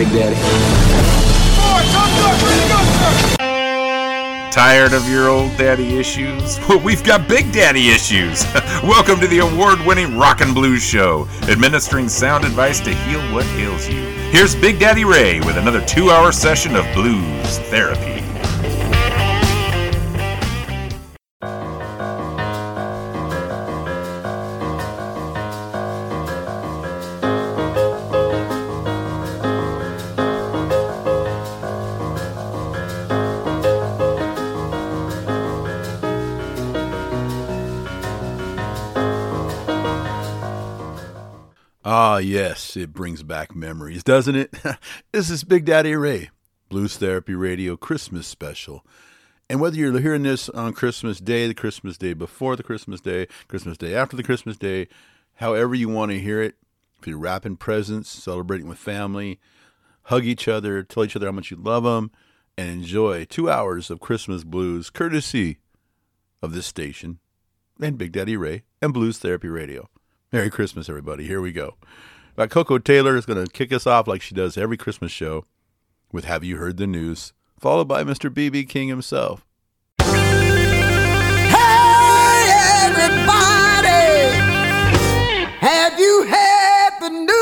Big Daddy. Tired of your old daddy issues? Well, we've got big daddy issues. Welcome to the award winning Rock and Blues Show, administering sound advice to heal what ails you. Here's Big Daddy Ray with another two hour session of blues therapy. Brings back memories, doesn't it? this is Big Daddy Ray, Blues Therapy Radio Christmas special. And whether you're hearing this on Christmas Day, the Christmas Day before the Christmas Day, Christmas Day after the Christmas Day, however you want to hear it, if you're wrapping presents, celebrating with family, hug each other, tell each other how much you love them, and enjoy two hours of Christmas blues courtesy of this station and Big Daddy Ray and Blues Therapy Radio. Merry Christmas, everybody. Here we go. Uh, Koko Taylor is going to kick us off like she does every Christmas show with Have You Heard the News? followed by Mr. B.B. King himself. Hey, everybody! Have you heard the news?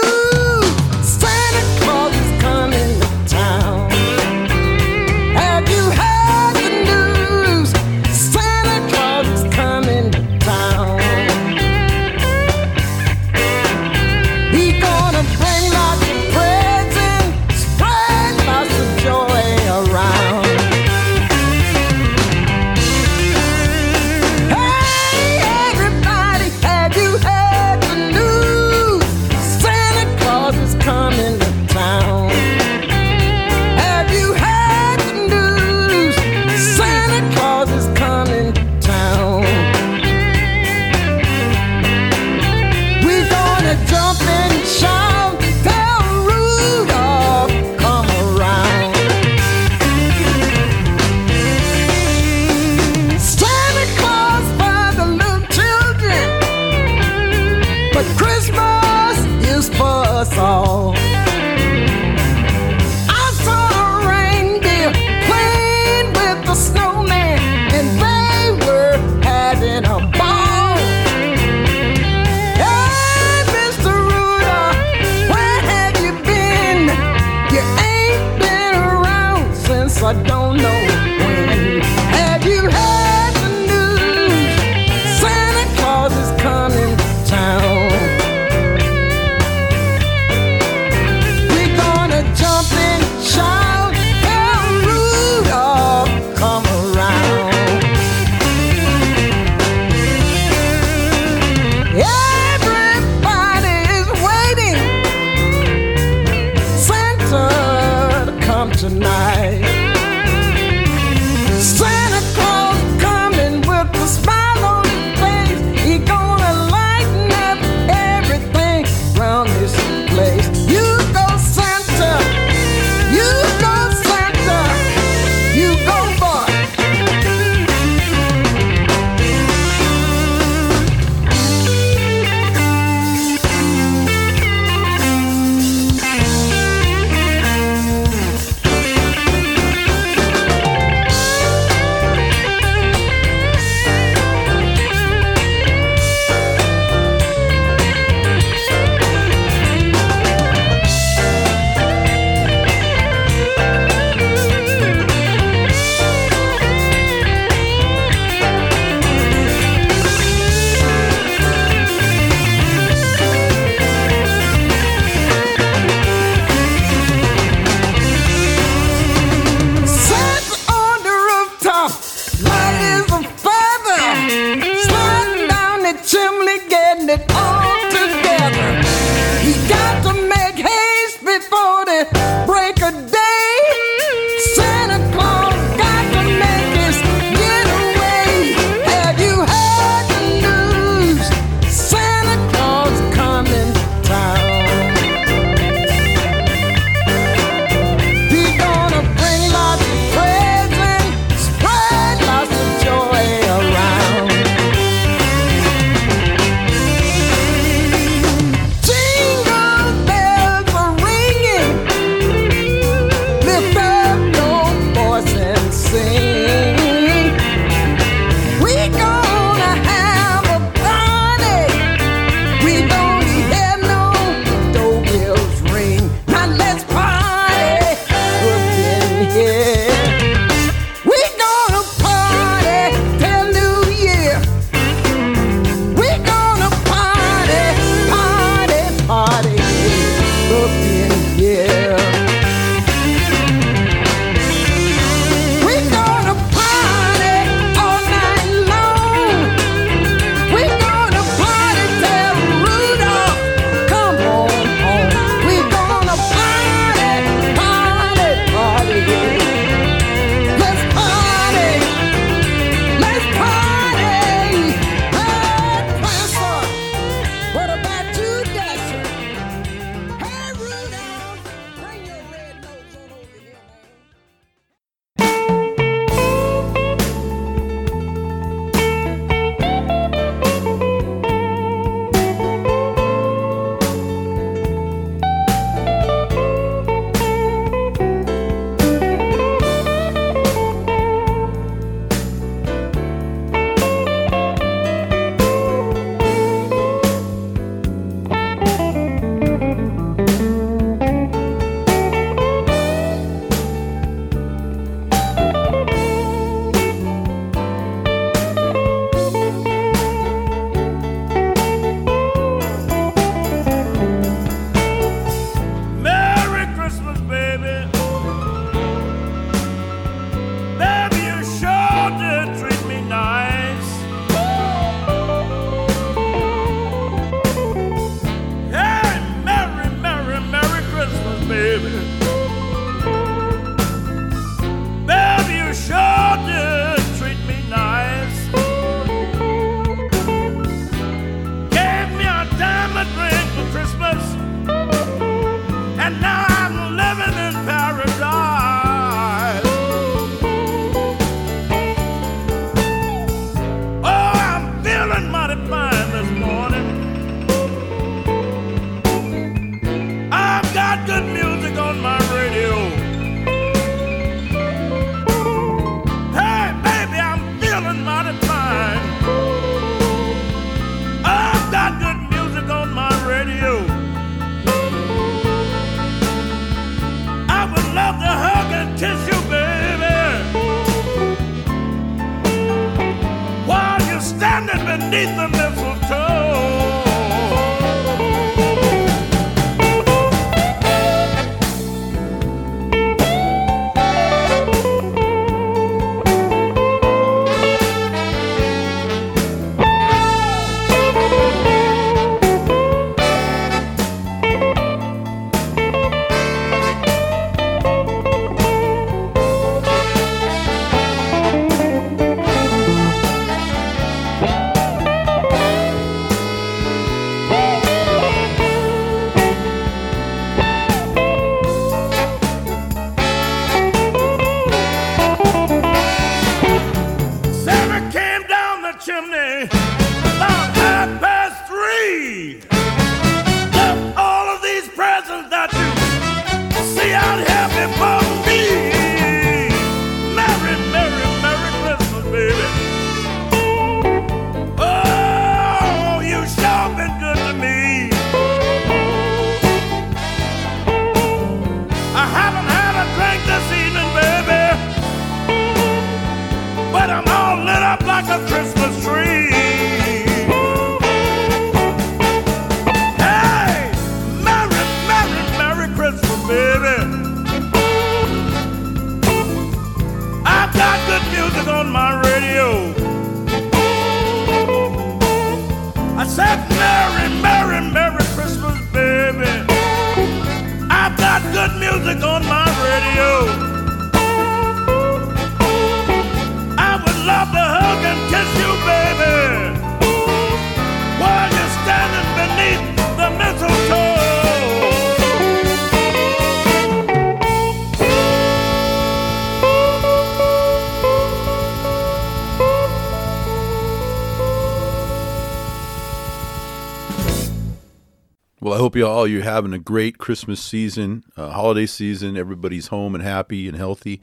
You all you're having a great Christmas season, uh, holiday season. Everybody's home and happy and healthy.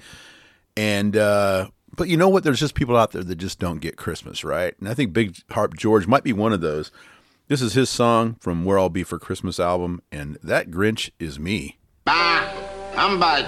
And uh, but you know what? There's just people out there that just don't get Christmas, right? And I think Big Harp George might be one of those. This is his song from Where I'll Be for Christmas album, and that Grinch is me. Bah, humbug.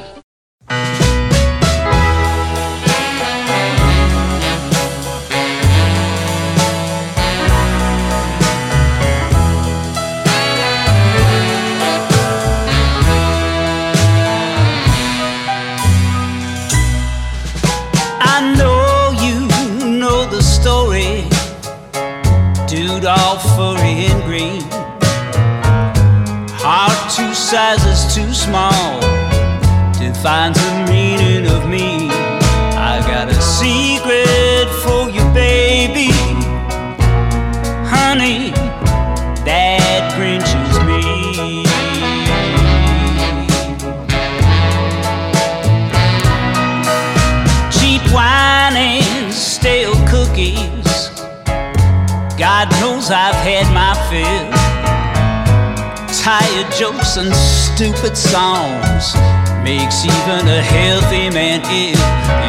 Tired jokes and stupid songs makes even a healthy man ill.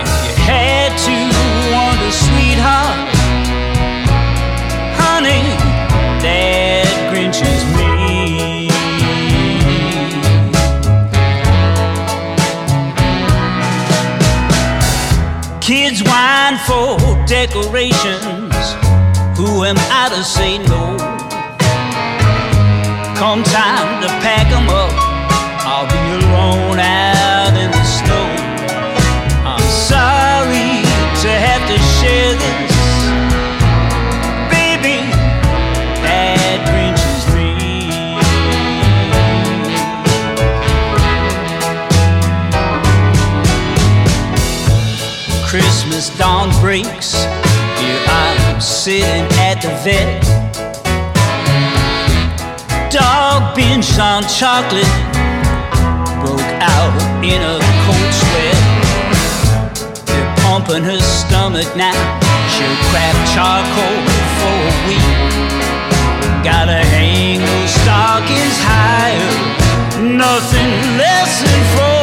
If you had to wonder, sweetheart, honey, that Grinch is me. Kids whine for decorations. Who am I to say no? Come time to pack 'em up. I'll be alone out in the snow. I'm sorry to have to share this. Baby, that Grinch me. Christmas dawn breaks. Here I'm sitting at the vet. On chocolate. Broke out in a cold sweat. They're pumping her stomach now. She'll craft charcoal for a week. Gotta hang those stockings higher. Nothing less than four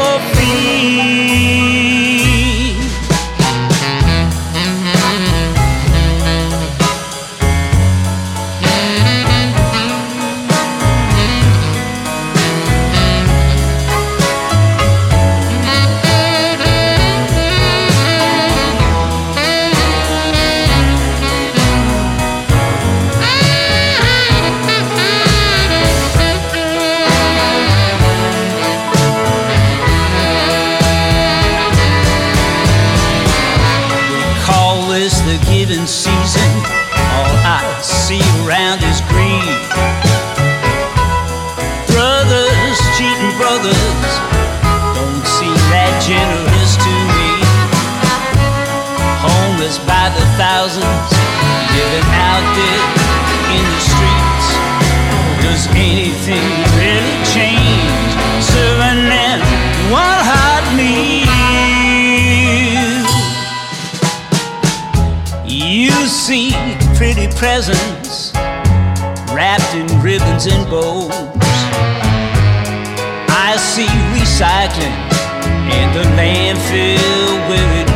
presents wrapped in ribbons and bows. I see recycling in the landfill where it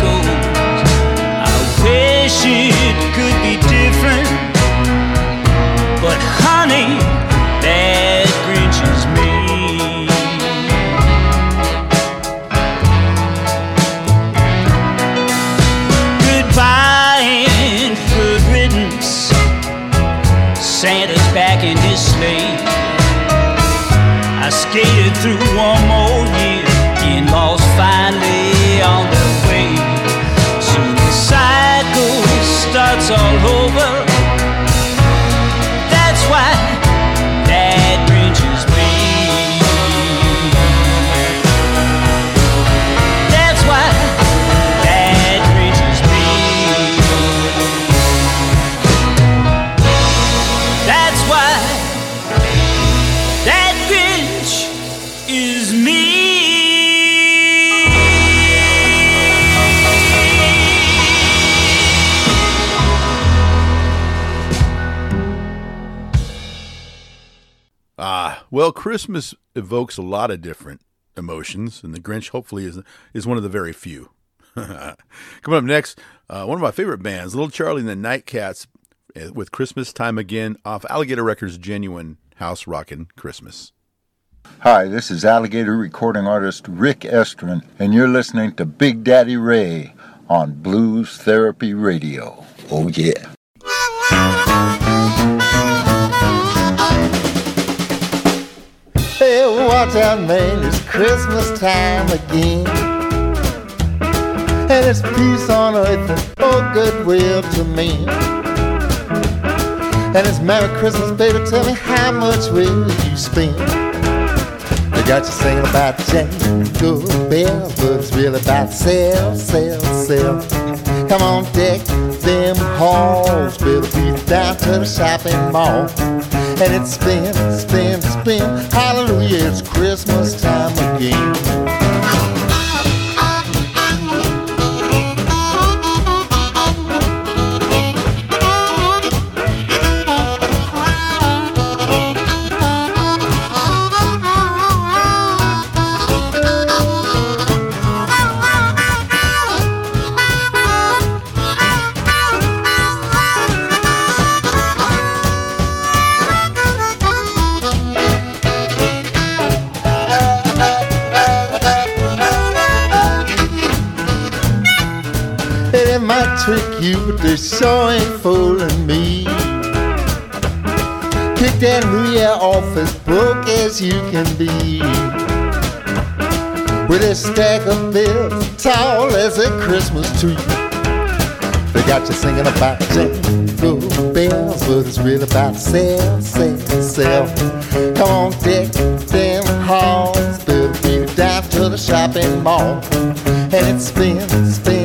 well, Christmas evokes a lot of different emotions, and the Grinch hopefully is is one of the very few. Coming up next, uh, one of my favorite bands, Little Charlie and the Nightcats, uh, with Christmas Time Again off Alligator Records' genuine house rockin' Christmas. Hi, this is alligator recording artist Rick Estrin, and you're listening to Big Daddy Ray on Blues Therapy Radio. Oh, yeah. Watch out, man, it's Christmas time again. And it's peace on earth and oh goodwill to men. And it's Merry Christmas, baby, tell me how much will you spend? They got you singing about jingle bells, but it's really about sell, sell, sell. Come on, deck them halls, baby, down to the shopping mall. And it's spin, spin, spin, hallelujah, it's Christmas time again. You, they sure ain't fooling me. Kick that New Year off as broke as you can be. With a stack of bills tall as a Christmas tree. They got you singing about jingle bells, but it's really about sell, sell, sell. Come on, deck them halls, it down to the shopping mall. And it's spin, spin,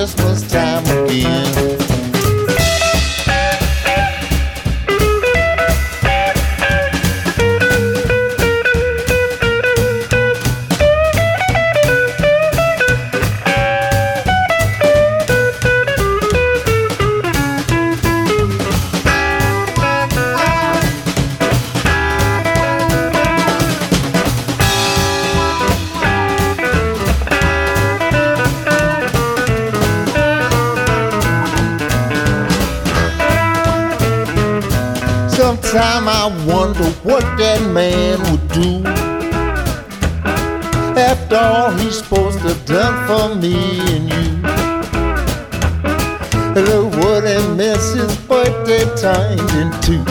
Christmas time again. Man would do. After all he's supposed to have done for me and you. Look what a mess his birthday turned into.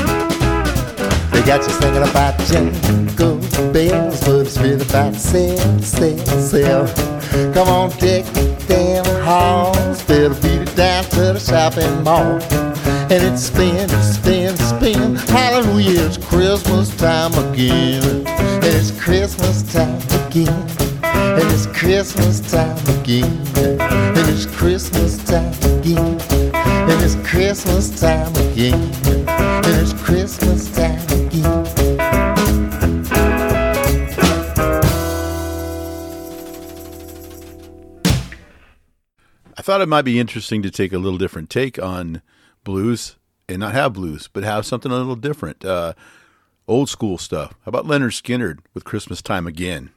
They got you singing about jingle bells, but it's really about sell, sell, sell. Come on, deck them halls, better beat it down to the shopping mall. And it's spins, spins, spins. Hallelujah, it's Christmas time again. And it's Christmas time again. And it's Christmas time again. And it's Christmas time again. And it's Christmas time again. And it's Christmas time again. I thought it might be interesting to take a little different take on blues and not have blues, but have something a little different. Uh, old school stuff. How about Lynyrd Skynyrd with Christmas Time Again?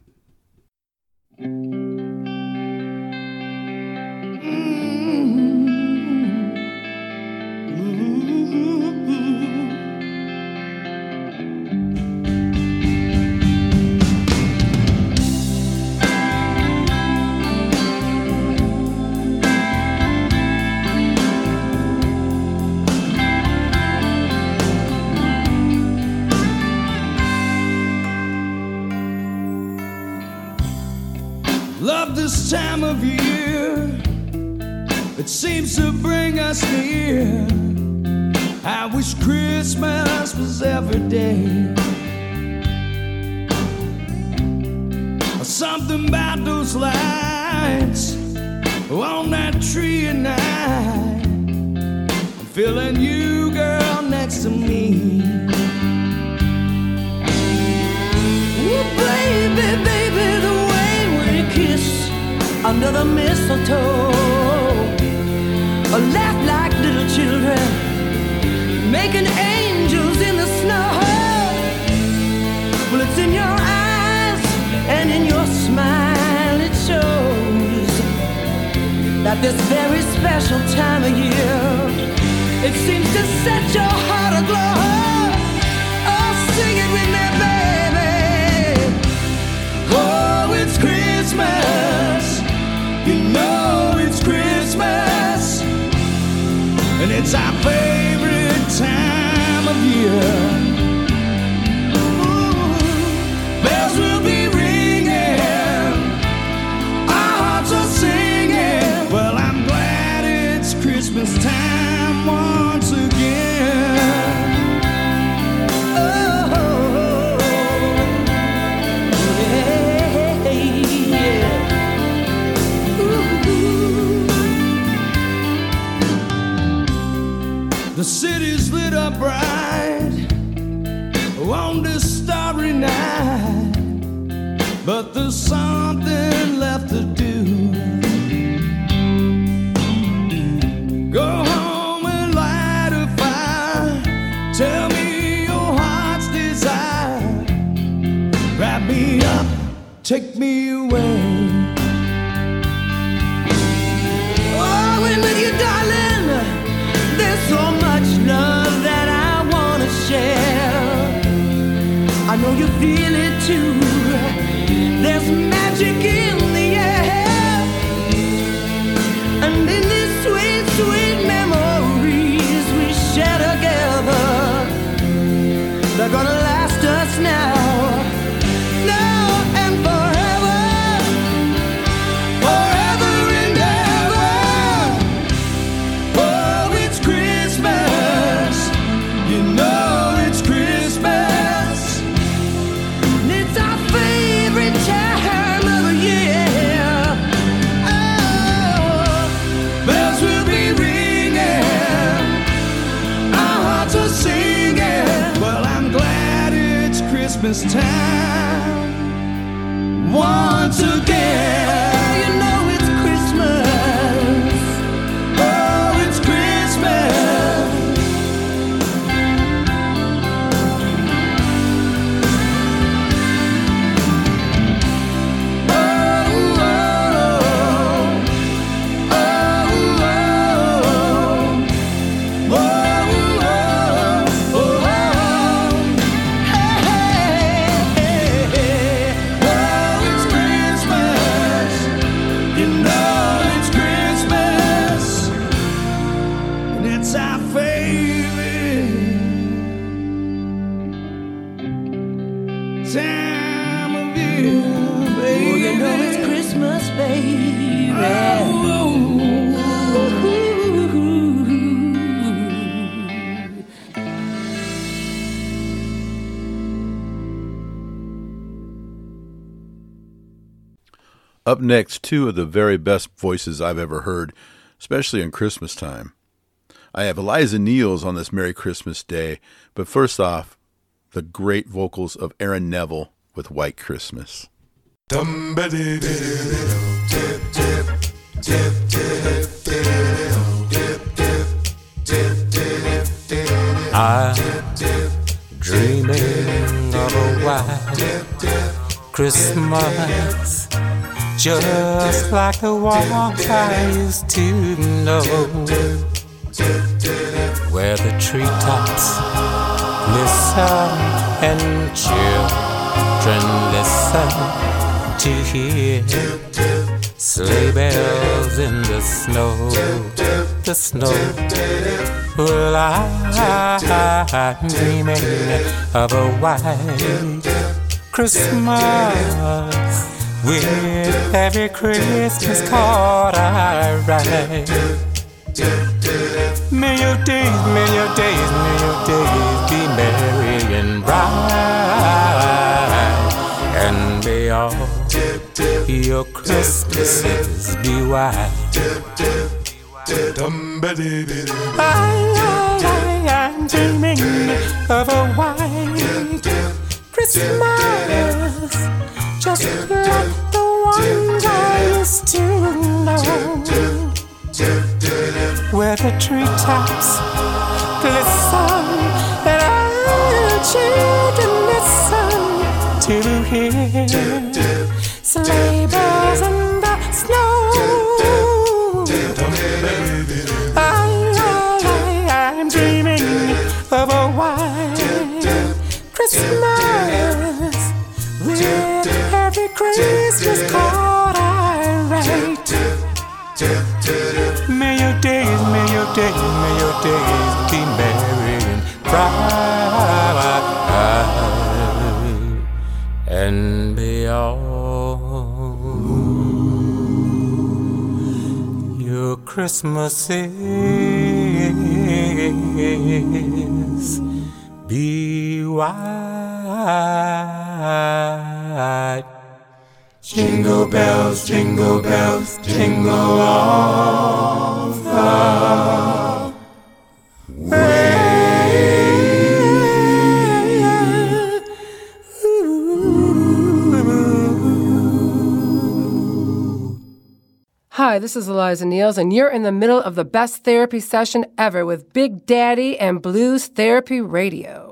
This time of year. It seems to bring us near. I wish Christmas was every day. Something about those lights on that tree at night. I'm feeling you, girl, next to me. Ooh, baby, baby, under the mistletoe, laugh like little children, making angels in the snow. Well, it's in your eyes and in your smile, it shows that this very special time of year, it seems to set your heart aglow. Oh, sing it with me, baby. Oh, it's Christmas. And it's our favorite time of year. Bright on this starry night, but the something Christmas time. Once again. Next, two of the very best voices I've ever heard, especially in Christmas time. I have Eliza Neals on this Merry Christmas Day, but first off, the great vocals of Aaron Neville with White Christmas. I'm dreaming of a white Christmas, just like the one I used to know, where the treetops listen and children listen to hear. Sleigh bells in the snow, the snow. Well, I'm dreaming of a white Christmas with every Christmas card I write. May your days, may your days, may your days be merry and bright, and may all your Christmases be white. I, I, I'm dreaming of a white Christmas, just like the ones I used to know, where the treetops glisten and our children listen to hear. Sleigh bells days, may your days be merry and bright, and be all your Christmases be white. Jingle bells, jingle bells, jingle all the way. Hi, this is Eliza Neals, and you're in the middle of the best therapy session ever with Big Daddy and Blues Therapy Radio.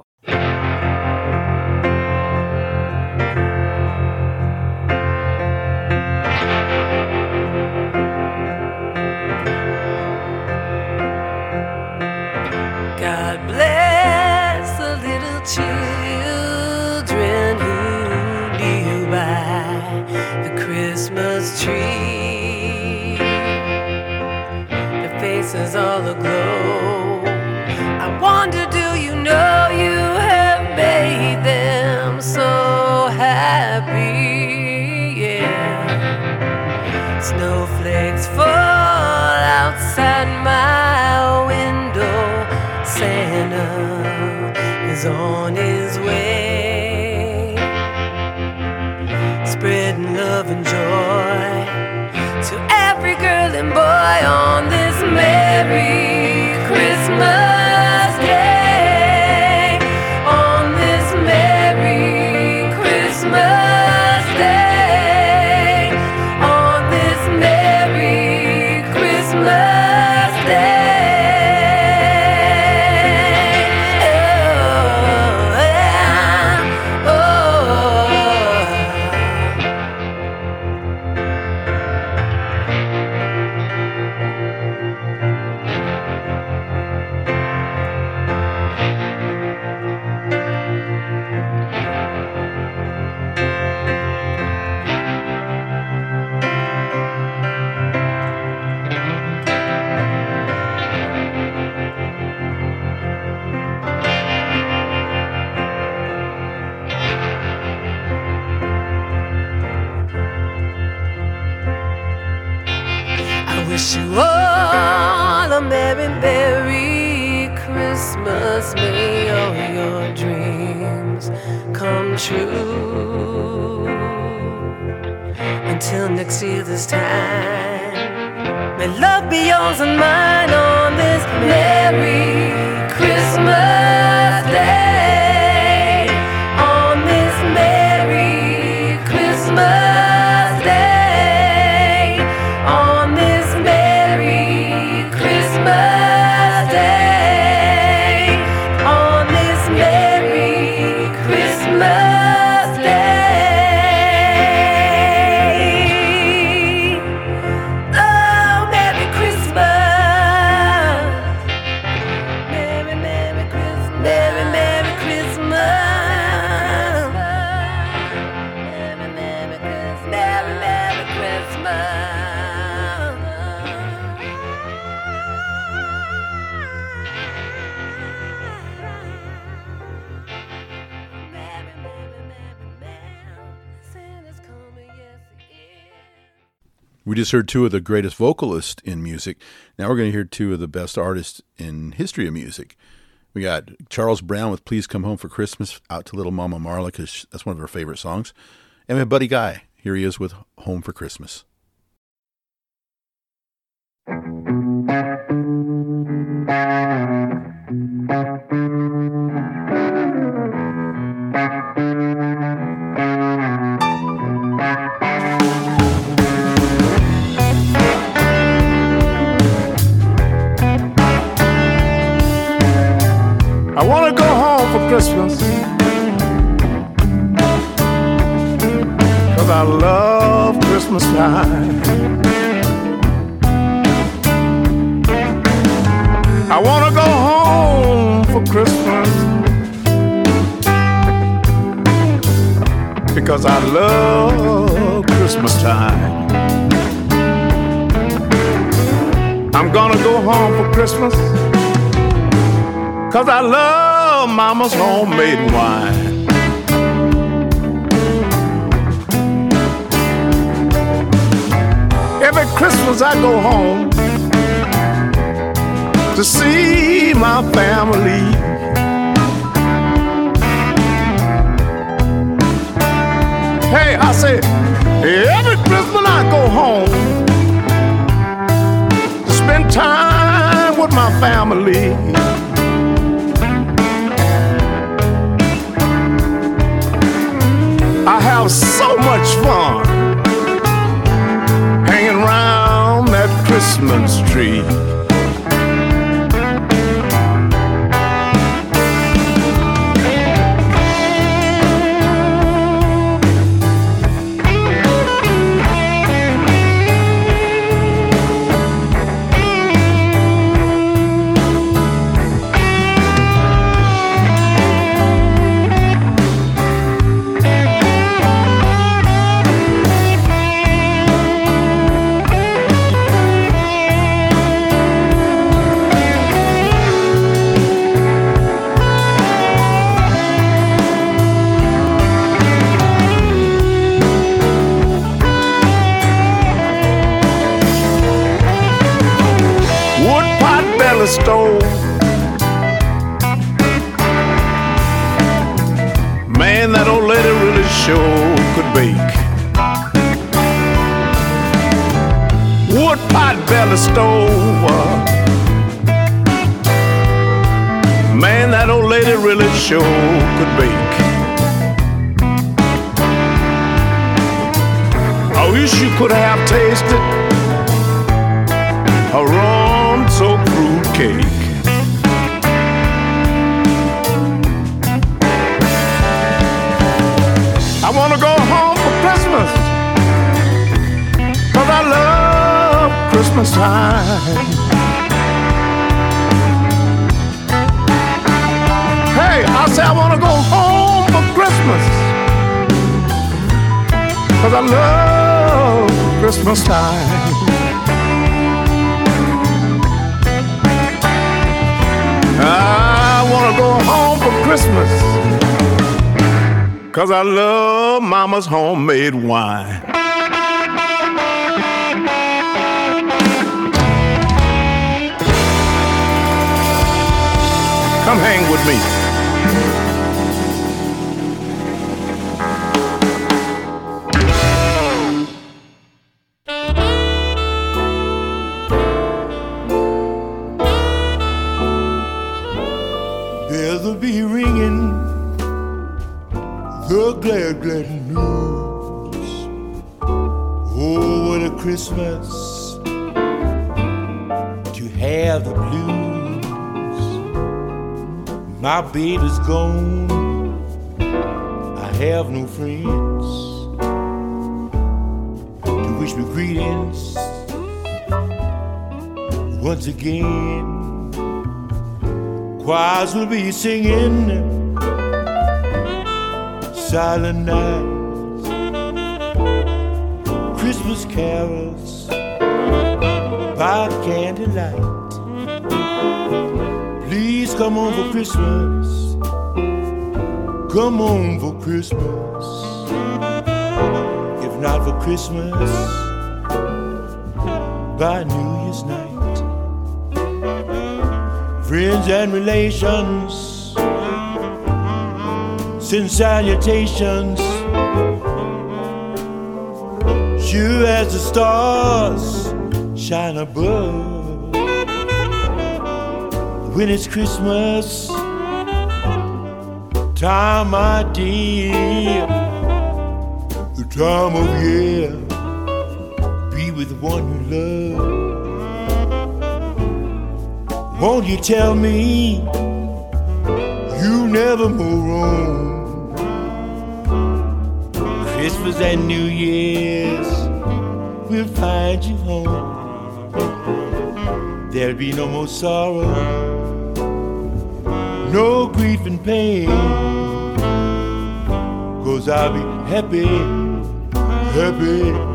All aglow. I wonder, do you know you have made them so happy? Yeah. Snowflakes fall outside my window. Santa is on his way, spreading love and joy to every girl and boy on this merry true. Until next year this time. May love be yours and mine on this Merry Christmas just heard two of the greatest vocalists in music. Now we're going to hear two of the best artists in history of music. We got Charles Brown with "Please Come Home for Christmas" out to Little Mama Marla because that's one of her favorite songs, and my buddy Guy. Here he is with "Home for Christmas." Christmas. Cause I love Christmas time. I want to go home for Christmas. Because I love Christmas time. I'm gonna go home for Christmas. Cause I love mama's homemade wine. Every Christmas I go home to see my family. Hey, I say, every Christmas I go home to spend time with my family. I have so much fun hanging around that Christmas tree. Stove. Man, that old lady really sure could bake. Wood pot belly stove. Man, that old lady really sure could bake. Oh, I wish you could have tasted time. Hey, I say I wanna go home for Christmas, cause I love Christmas time. I wanna go home for Christmas. Cause I love mama's homemade wine. Come hang with me. There's a be ringing the glad, glad news. Oh, what a Christmas to have the blues. My baby's gone, I have no friends. To wish me greetings once again. Choirs will be singing. Silent nights, Christmas carols. By candlelight. Come on for Christmas, come on for Christmas. If not for Christmas, by New Year's night. Friends and relations send salutations. Sure as the stars shine above. When it's Christmas time, my dear, the time of year, be with the one you love. Won't you tell me you never move wrong? Christmas and New Year's, we'll find you home. There'll be no more sorrow, no grief and pain. Cause I'll be happy, happy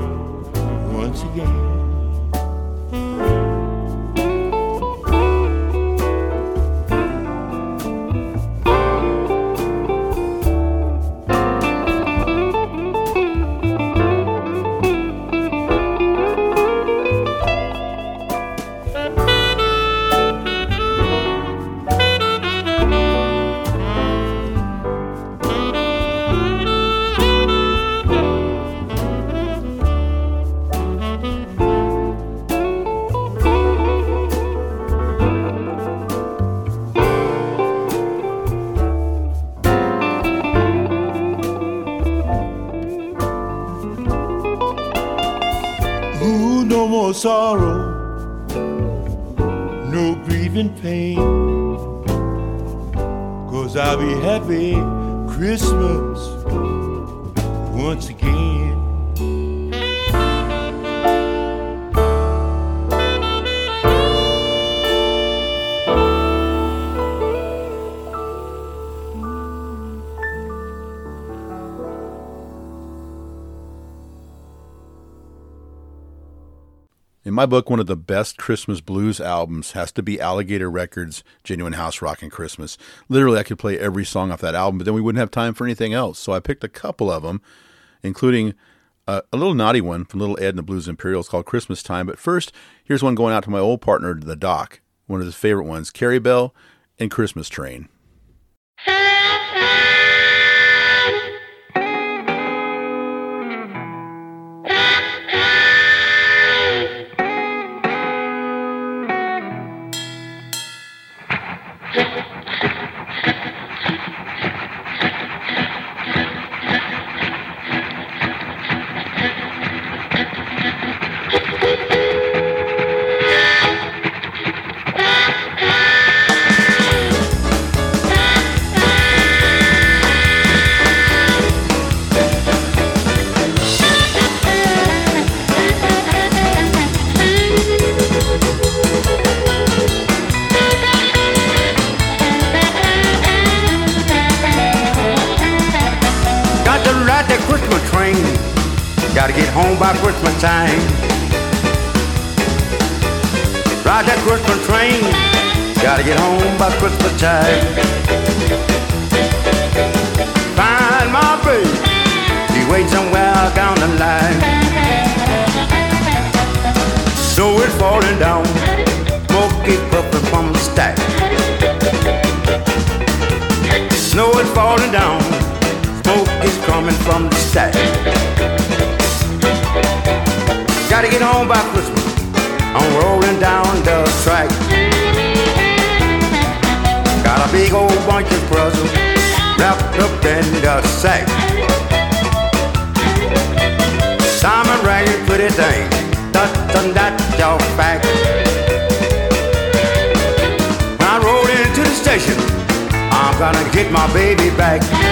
my book, one of the best Christmas blues albums has to be Alligator Records' Genuine House Rockin' Christmas. Literally, I could play every song off that album, but then we wouldn't have time for anything else. So I picked a couple of them, including uh, a little naughty one from Little Ed and the Blues Imperials called Christmas Time. But first, here's one going out to my old partner, the Doc, one of his favorite ones, Carey Bell and Christmas Train. Back.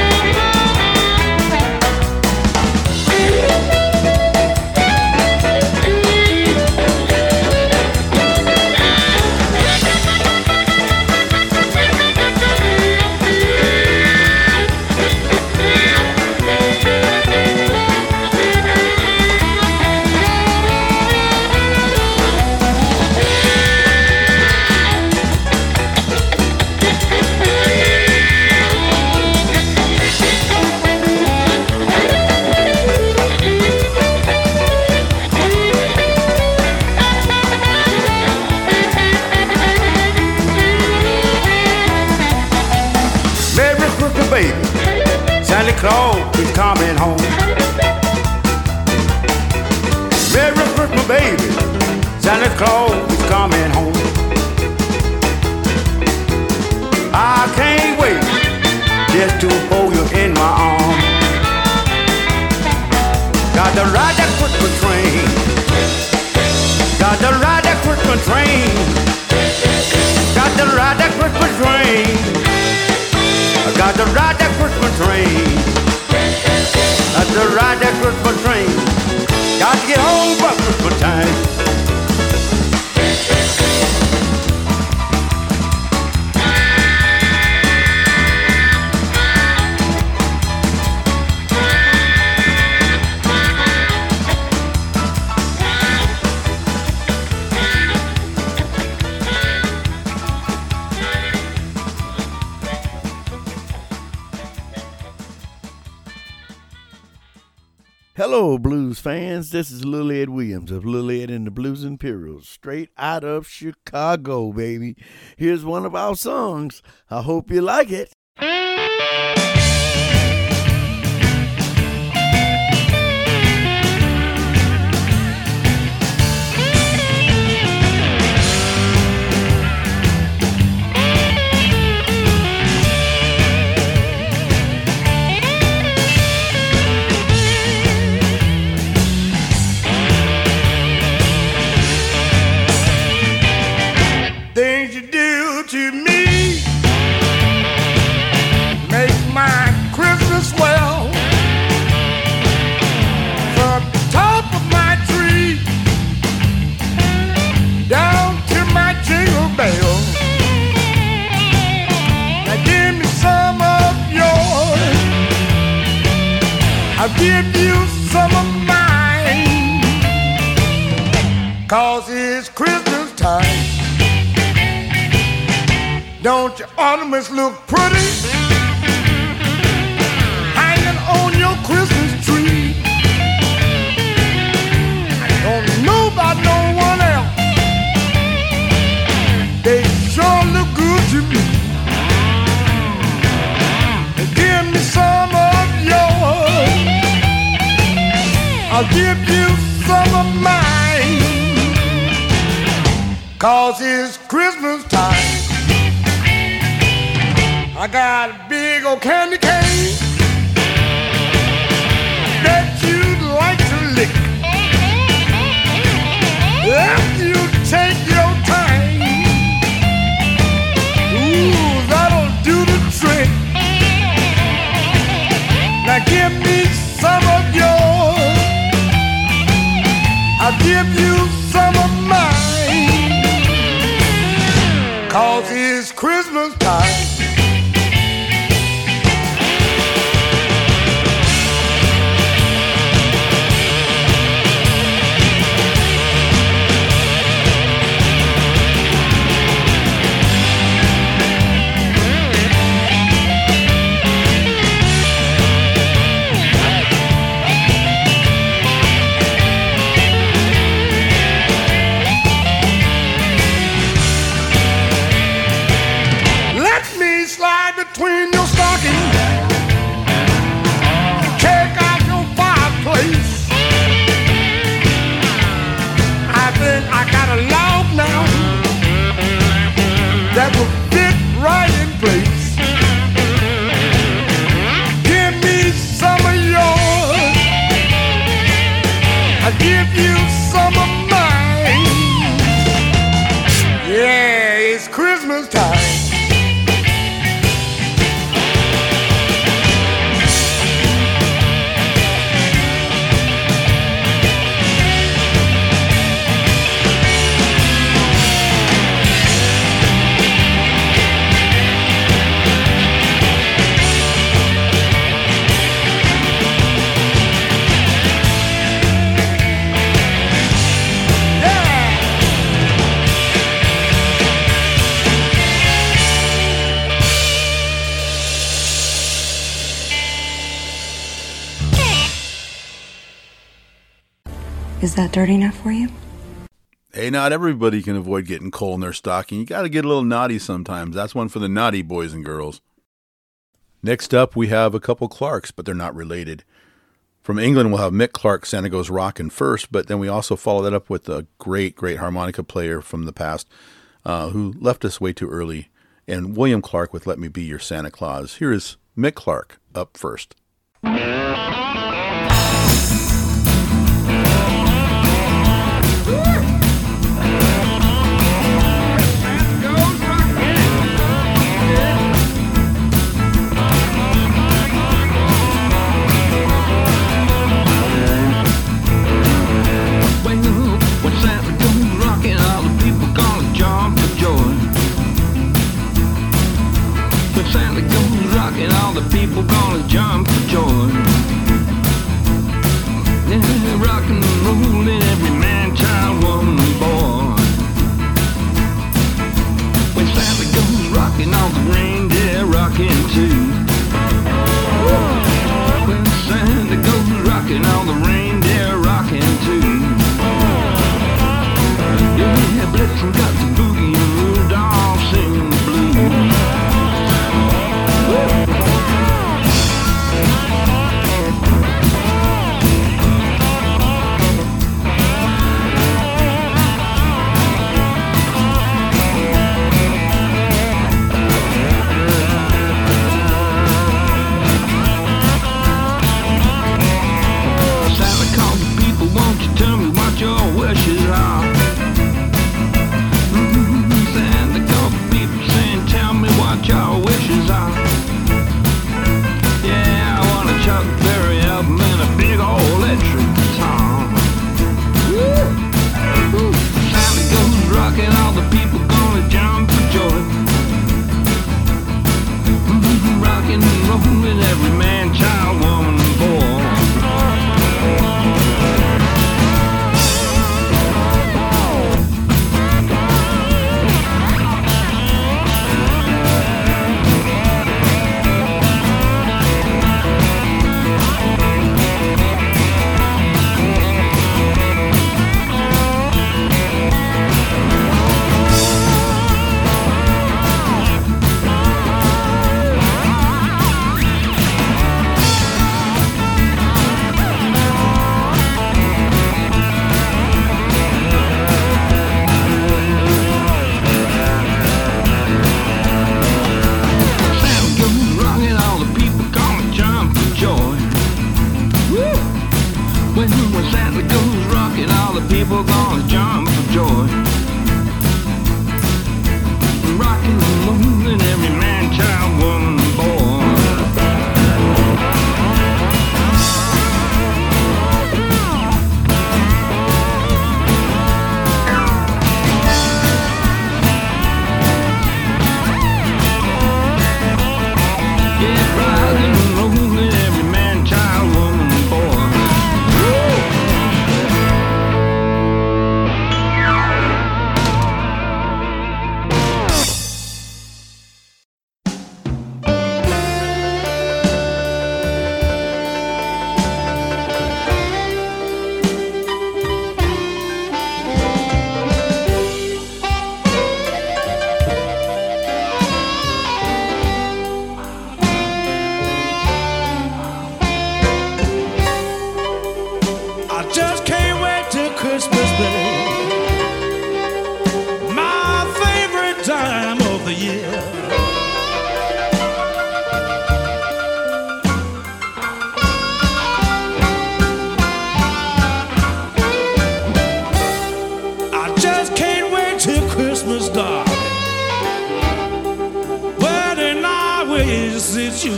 Out of Chicago, baby. Here's one of our songs. I hope you like it. Things you do to me make my Christmas swell. From top of my tree down to my jingle bell. Now give me some of yours. I'll give you some of mine. Cause it's Christmas time. Don't your ornaments look pretty? Hanging on your Christmas tree. I don't know about no one else. They sure look good to me. Give me some of yours. I'll give you some of mine. Cause it's Christmas time. I got a big old candy cane that you'd like to lick. After you take your time, ooh, that'll do the trick. Now give me Is that dirty enough for you? Hey, not everybody can avoid getting coal in their stocking. You got to get a little naughty sometimes. That's one for the naughty boys and girls. Next up, we have a couple Clarks, but they're not related. From England, we'll have Mick Clarke, Santa Goes Rockin' first, but then we also follow that up with a great, great harmonica player from the past uh, who left us way too early, and William Clarke with Let Me Be Your Santa Claus. Here is Mick Clarke up first.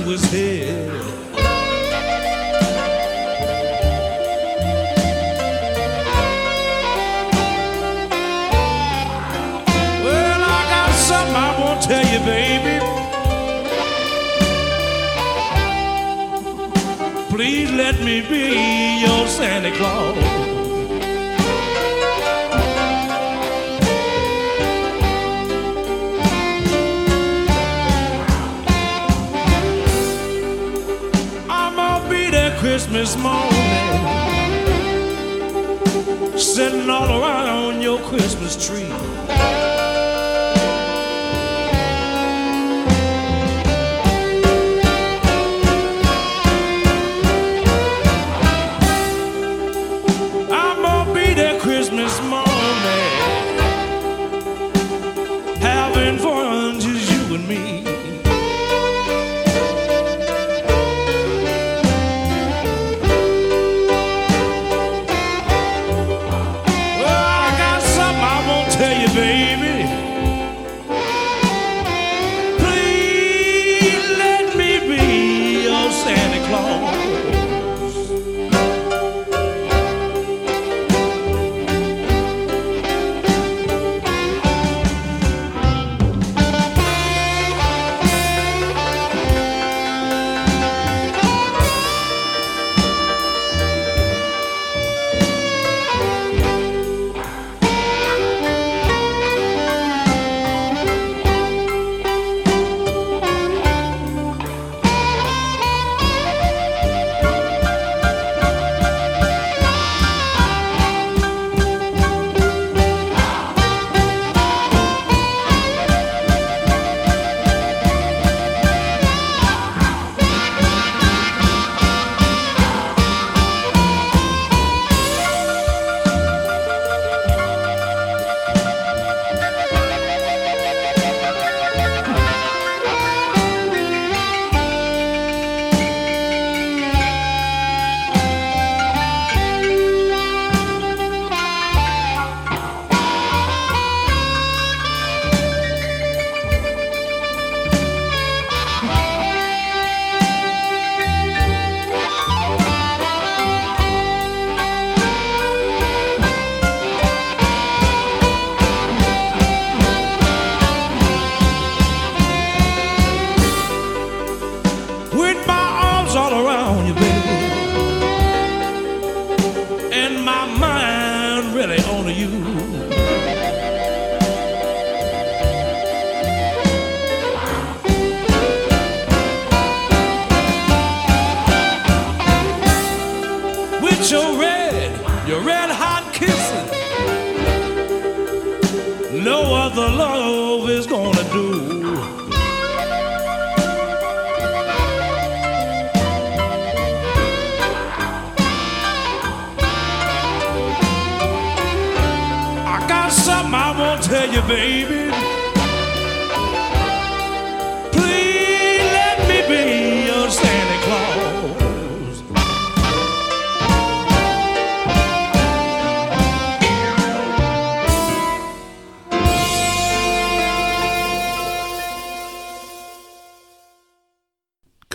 was here. Well, I got something I won't tell you, baby. Please let me be your Santa Claus. Christmas morning, sitting all around on your Christmas tree.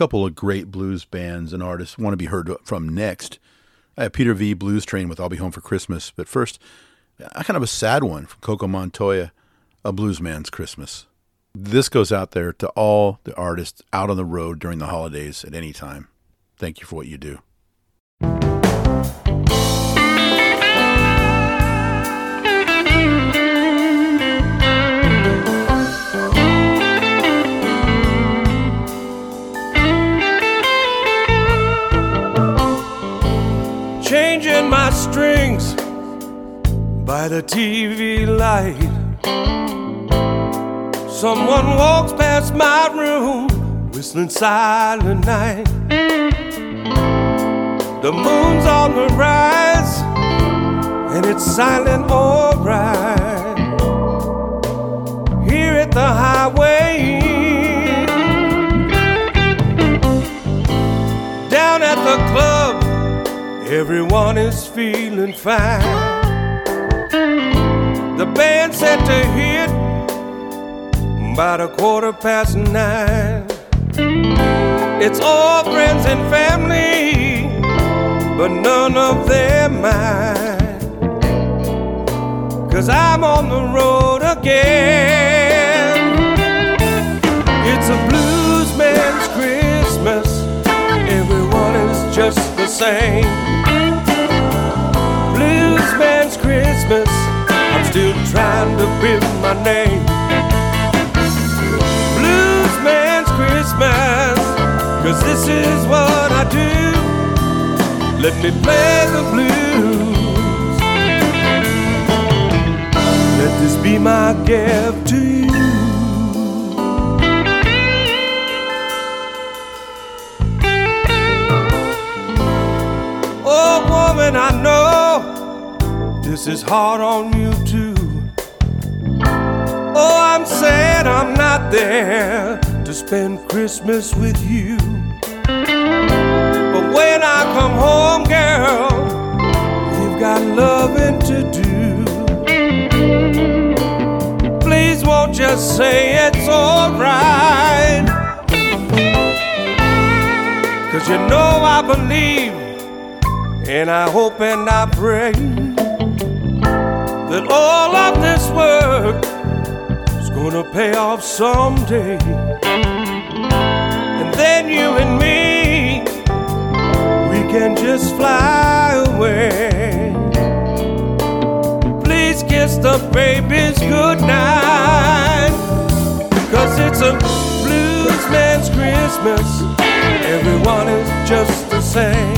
Couple of great blues bands and artists want to be heard from next. I have Peter V. Blues Train with I'll Be Home for Christmas. But first, a kind of a sad one from Coco Montoya, A Blues Man's Christmas. This goes out there to all the artists out on the road during the holidays at any time. Thank you for what you do. By the TV light. Someone walks past my room, whistling silent night. The moon's on the rise, and it's silent alright. Here at the highway, down at the club. Everyone is feeling fine band set to hit about a quarter past nine. It's all friends and family, but none of them mine. Cause I'm on the road again. It's a blues man's Christmas, everyone is just the same. Blues man's Christmas trying to build my name. Bluesman's Christmas, cause this is what I do. Let me play the blues. Let this be my gift to you. Oh, woman, I know this is hard on you too. Oh, I'm sad I'm not there to spend Christmas with you. But when I come home, girl, you've got loving to do. Please won't just say it's alright. Cause you know I believe and I hope and I pray that all of this work gonna pay off someday. And then you and me, we can just fly away. Please kiss the babies goodnight. Cause it's a blues man's Christmas. Everyone is just the same.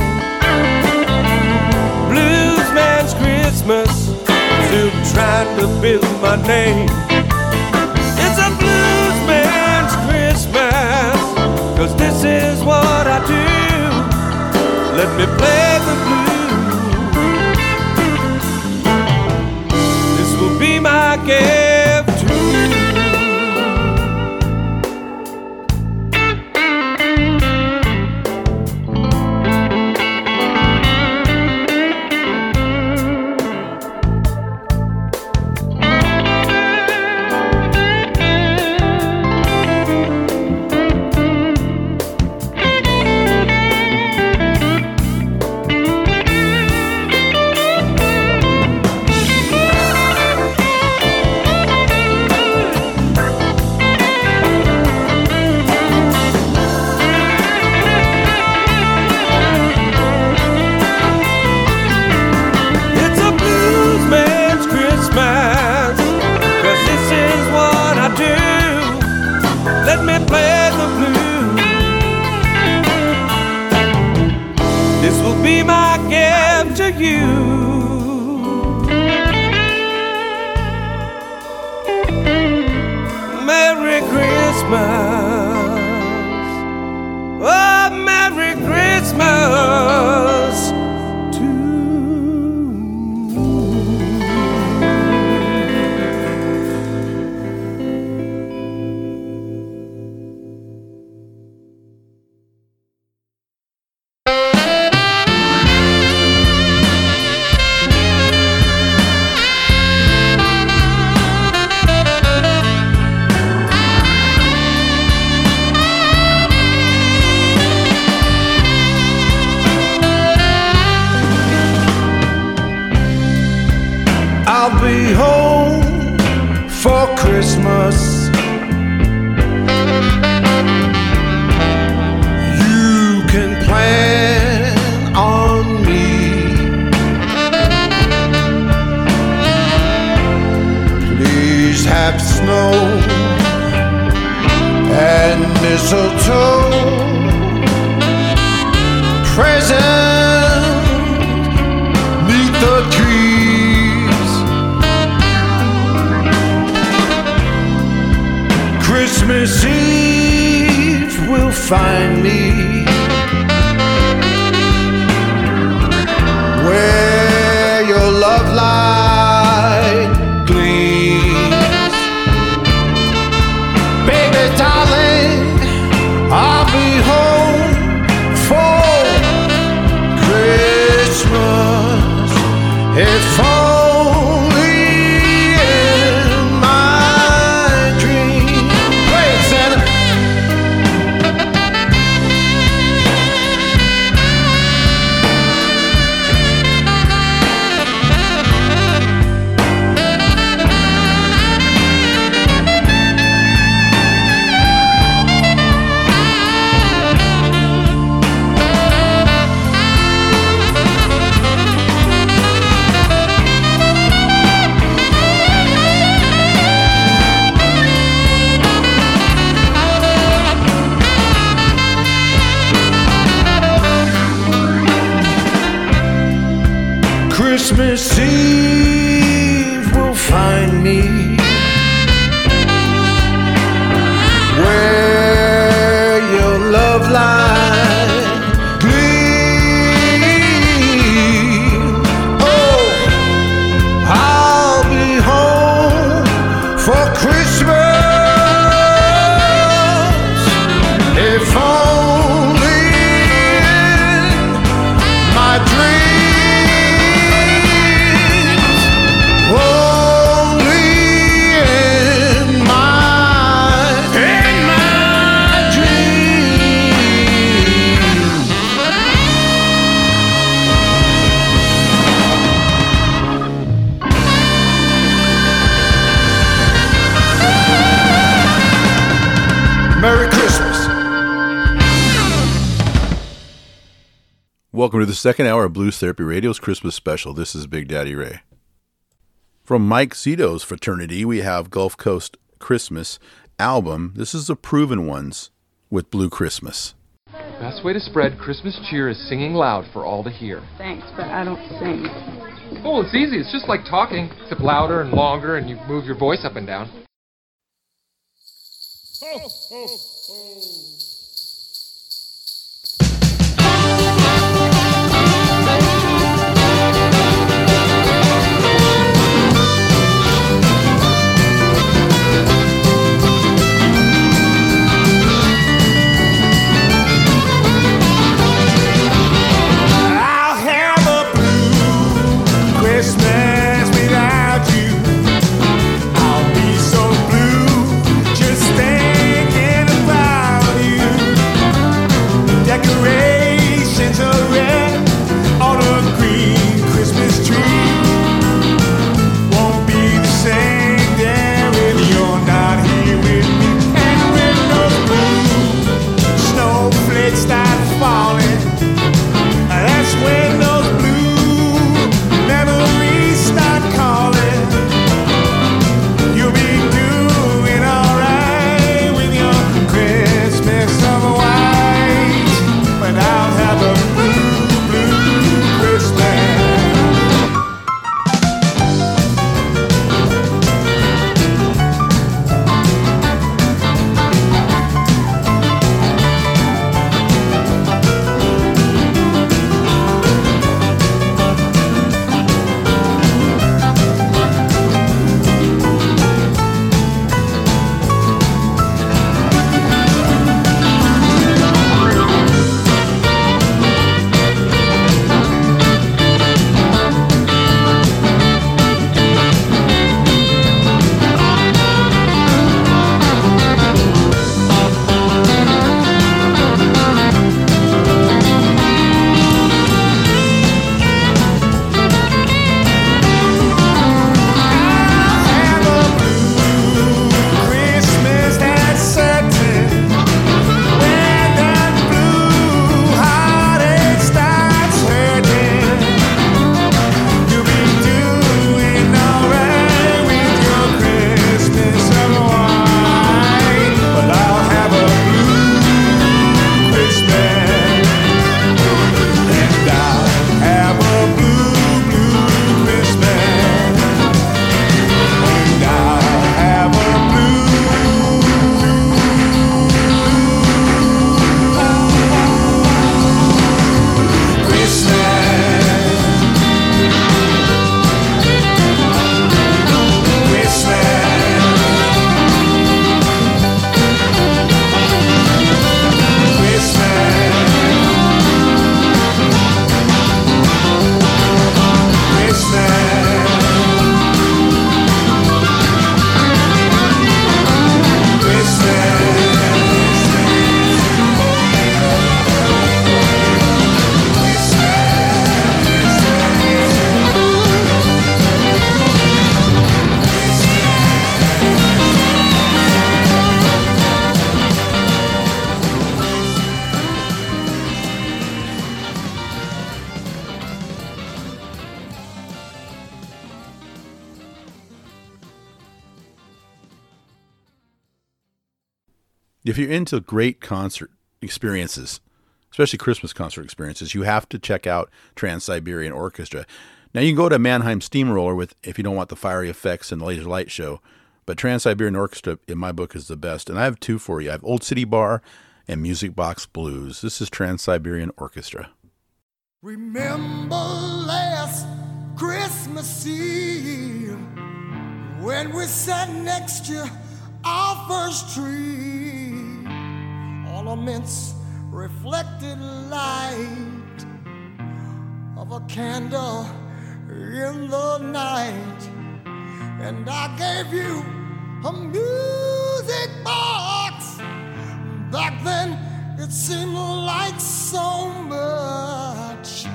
Blues man's Christmas. Still trying to build my name. Cause this is what I do. Let me play the blues. This will be my gift For the second hour of Blues Therapy Radio's Christmas special, this is Big Daddy Ray. From Mike Zito's fraternity, we have Gulf Coast Christmas album. This is the Proven Ones with Blue Christmas. Best way to spread Christmas cheer is singing loud for all to hear. Thanks, but I don't sing. Oh, it's easy. It's just like talking, except louder and longer, and you move your voice up and down. if you're into great concert experiences, especially Christmas concert experiences, you have to check out Trans Siberian Orchestra. Now you can go to Mannheim Steamroller with if you don't want the fiery effects and the laser light show, but Trans Siberian Orchestra in my book is the best. And I have two for you. I have Old City Bar and Music Box Blues. This is Trans Siberian Orchestra. Remember last Christmas Eve when we sat next to our first tree. Ornaments reflected light of a candle in the night, and I gave you a music box. Back then, it seemed like so much.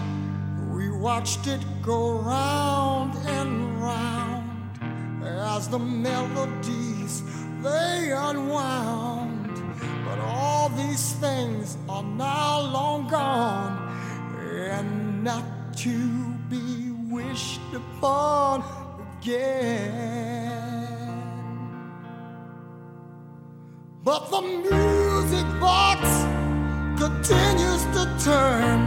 We watched it go round and round as the melodies they unwound. But all these things are now long gone and not to be wished upon again. But the music box continues to turn.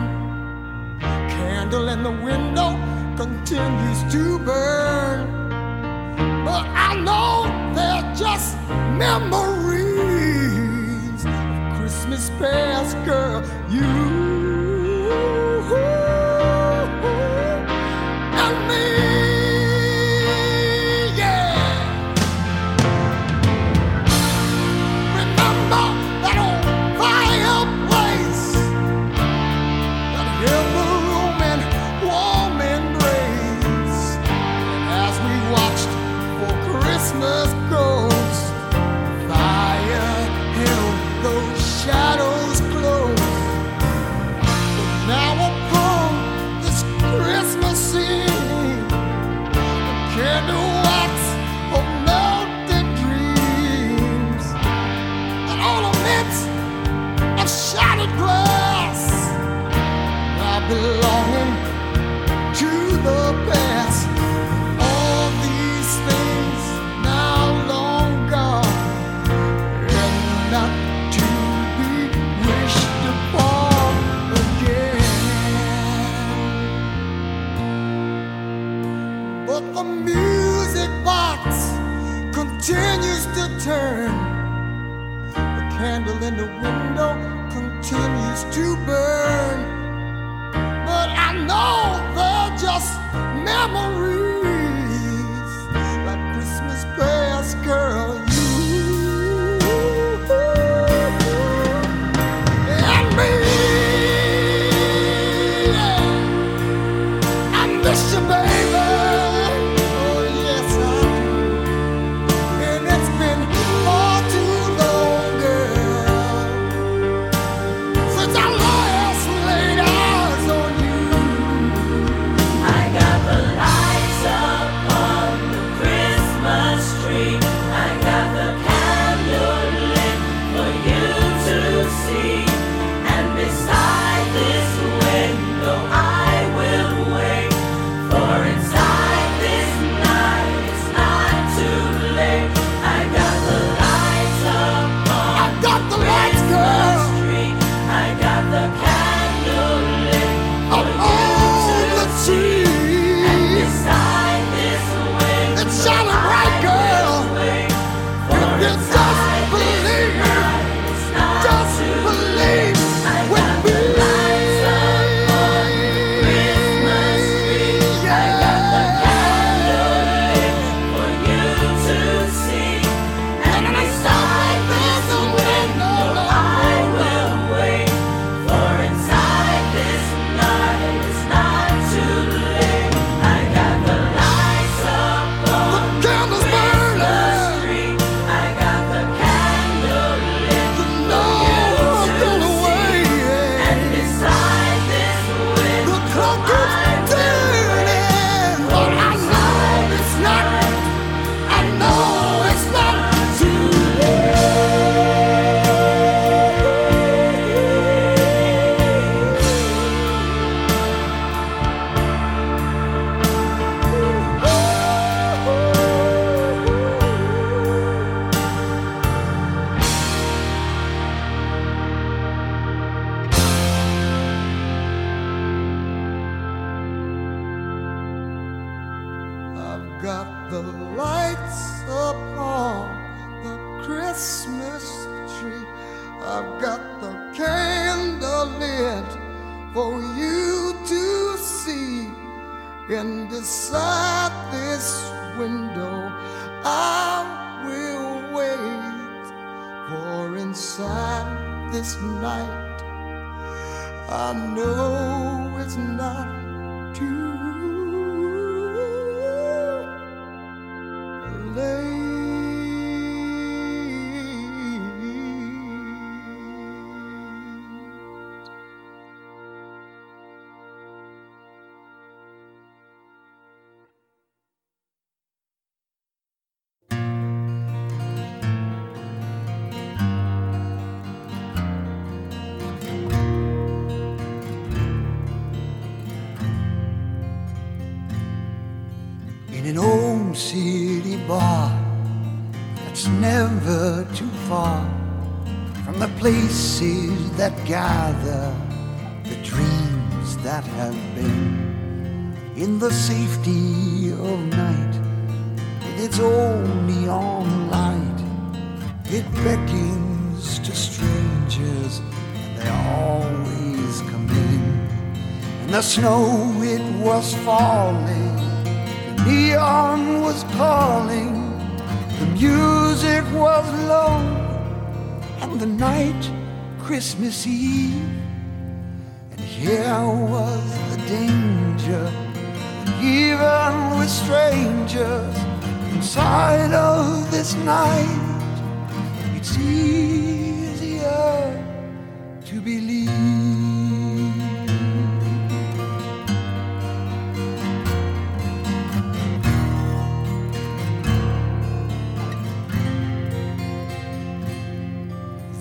Candle in the window continues to burn. But I know they're just memories Christmas past, girl. You continues to turn. The candle in the window continues to burn. But I know they're just memories. Like Christmas past, girl,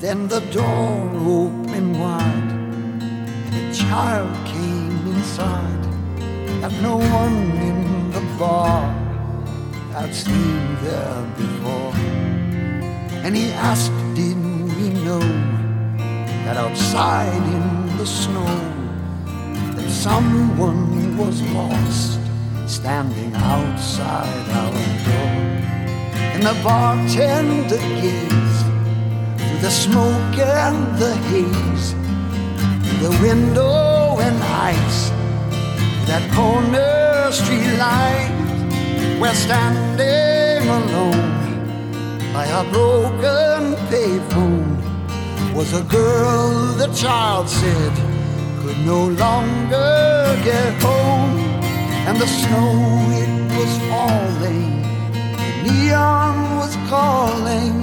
Then the door opened wide, and a child came inside. That no one in the bar. Had seen there before. And he asked, Didn't we know that outside in the snow that someone was lost standing outside our door? And the bartender gazed through the smoke and the haze, through the window and ice, that corner street light. We're standing alone by a broken payphone was a girl the child said could no longer get home, and the snow it was falling, the neon was calling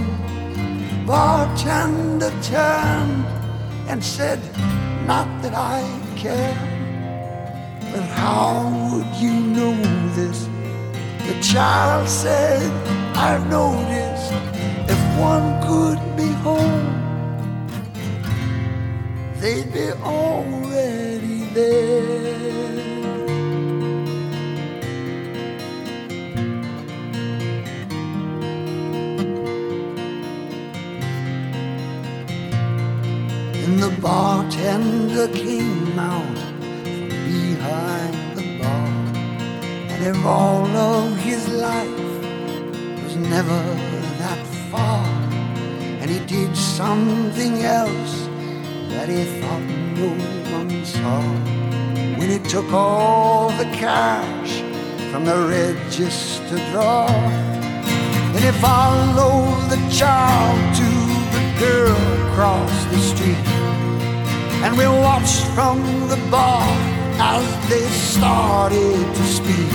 bartender turned and said, Not that I care, but how would you know this? The child said, I've noticed one could be home, they'd be already there. And the bartender came out from behind the bar. And if all of his life was never and he did something else that he thought no one saw. When he took all the cash from the register drawer, and he followed the child to the girl across the street. And we watched from the bar as they started to speak.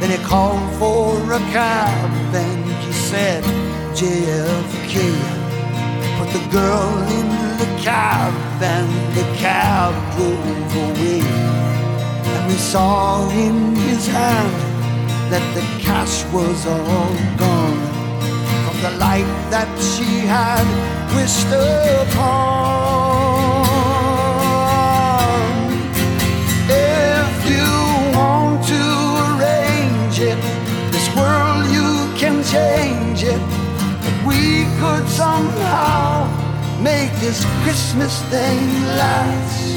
Then he called for a cab and he said, JFK. Put the girl in the cab and the cab drove away. And we saw in his hand that the cash was all gone from the light that she had wished upon. If you want to arrange it, this world you can change it could somehow make this Christmas thing last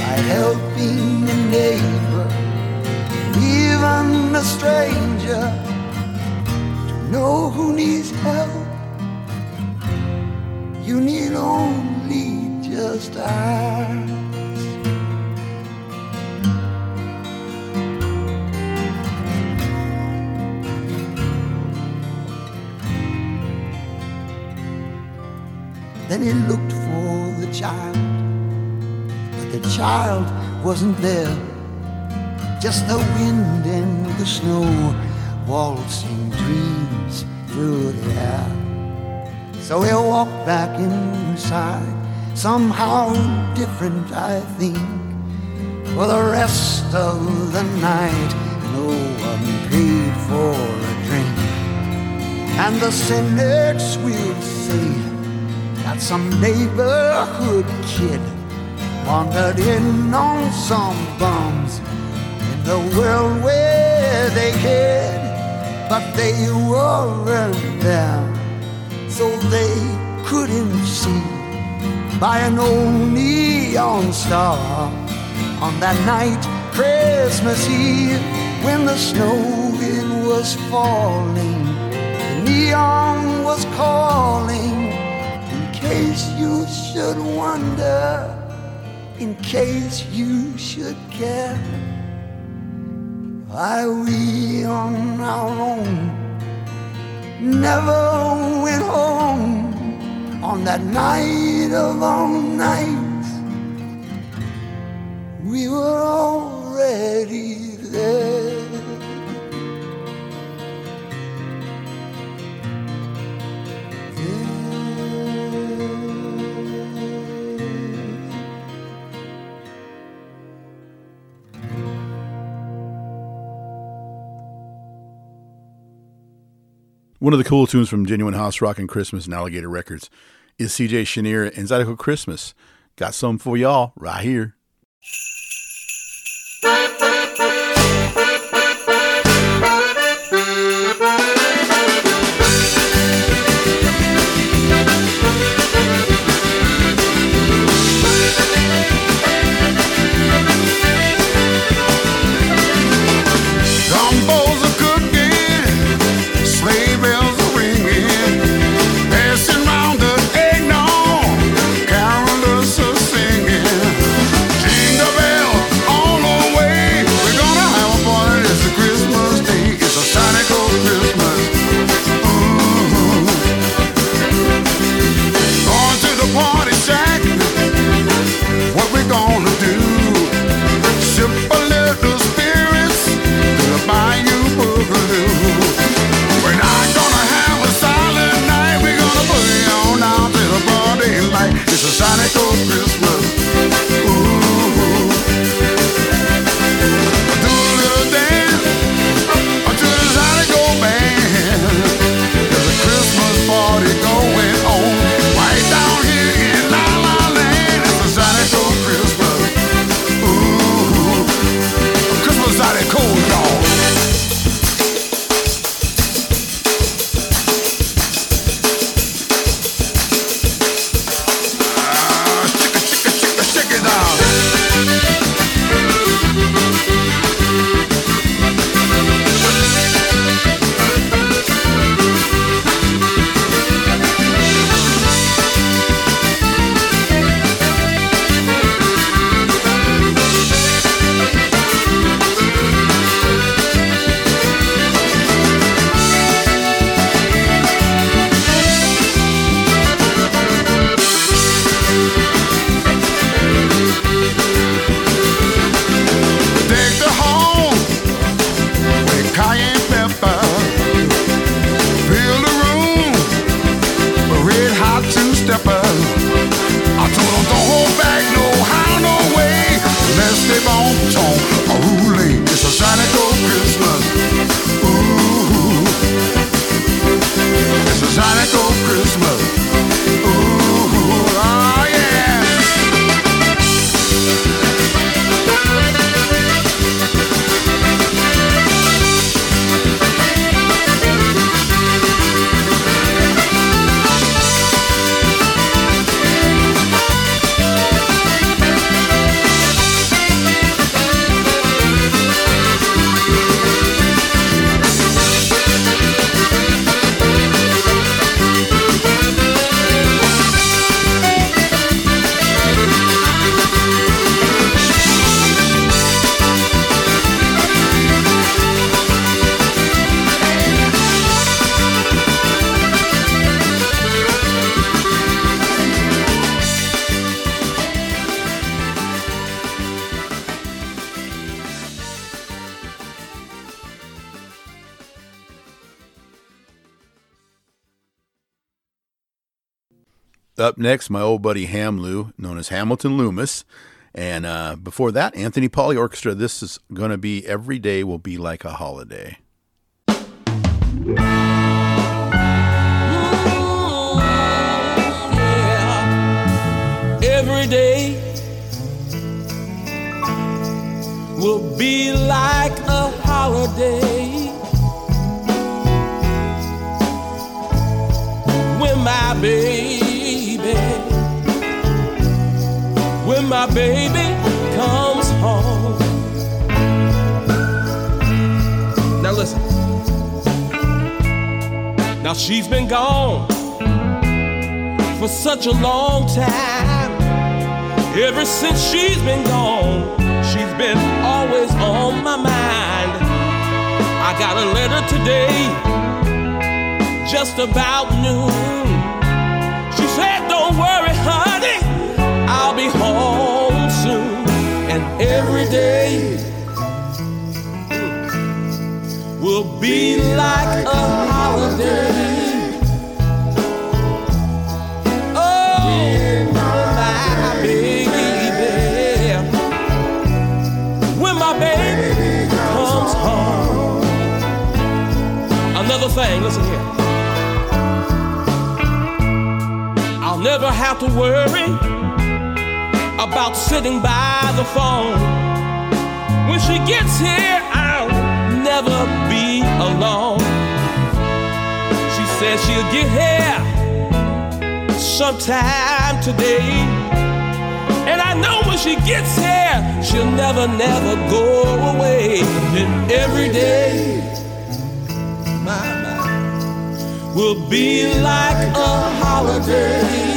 by helping a neighbor, even a stranger, to know who needs help. You need only just ask. Then he looked for the child, but the child wasn't there. Just the wind and the snow waltzing dreams through the air. So he walked back inside, somehow different, I think. For the rest of the night, no one paid for a drink. And the cynics will say that some neighborhood kid wandered in on some bums in the world where they hid, but they weren't there so they couldn't see by an old neon star on that night, Christmas Eve, when the snow was falling, the neon was calling. Case you should wonder, in case you should care, why we on our own never went home on that night of all nights. We were already there. One of the cool tunes from Genuine Houserockin' Christmas and Alligator Records is CJ Chenier and Zydeco Christmas. Got some for y'all right here. Next, my old buddy Hamlou, known as Hamilton Loomis. And uh, before that, Anthony Pauley Orchestra. This is going to be Every Day Will Be Like a Holiday. every day will be like a holiday when my baby when my baby comes home now listen now she's been gone for such a long time Ever since she's been gone, she's been always on my mind. I got a letter today, just about noon. Said, Don't worry, honey, I'll be home soon. And every day will be like a holiday. Never have to worry about sitting by the phone. When she gets here, I'll never be alone. She says she'll get here sometime today. And I know when she gets here, she'll never, never go away. And every day, my, my, will be like a holiday.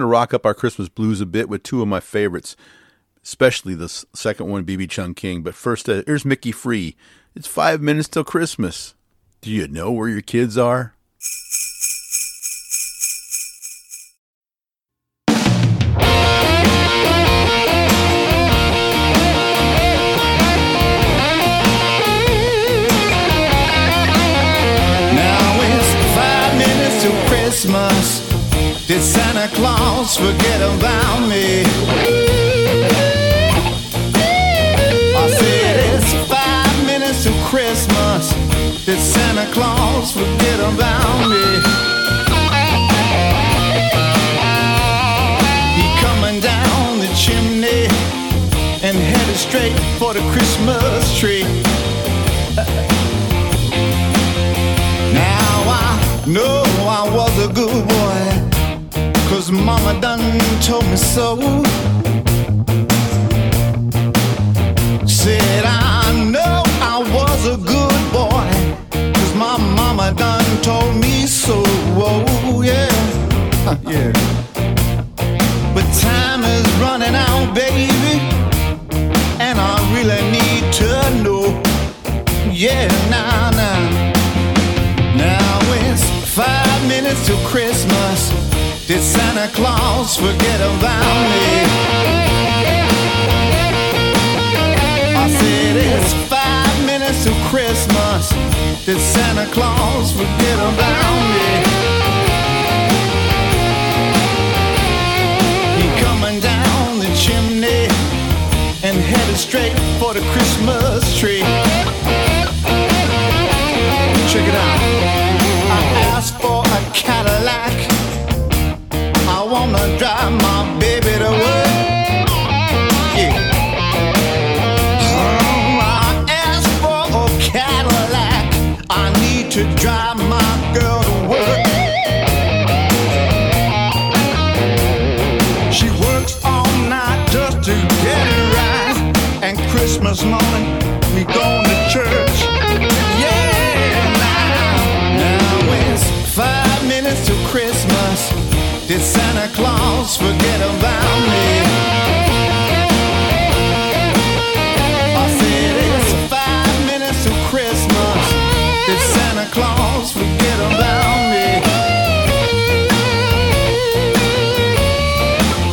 To rock up our Christmas blues a bit with two of my favorites, especially the second one, BB Chung King. But first, uh, here's Mickey Free. It's five minutes till Christmas. Do you know where your kids are? Christmas. Santa Claus forget about me? I said it's five minutes to Christmas. Did Santa Claus forget about me? He coming down the chimney and headed straight for the Christmas tree. Now I know cause mama done told me so. Said I know I was a good boy, cause my mama done told me so. Oh, yeah, yeah. But time is running out, baby, and I really need to know. Yeah, nah, nah. Now it's five minutes till Christmas. Did Santa Claus forget about me? I said it's five minutes till Christmas. Did Santa Claus forget about me? He coming down the chimney and headed straight for the Christmas tree. Check it out. I asked for a Cadillac. I wanna drive my baby to work. Yeah. Oh, I asked for a Cadillac. I need to drive my girl to work. She works all night just to get it right. And Christmas morning, Claus forget about me? I said it's five minutes to Christmas. Did Santa Claus forget about me?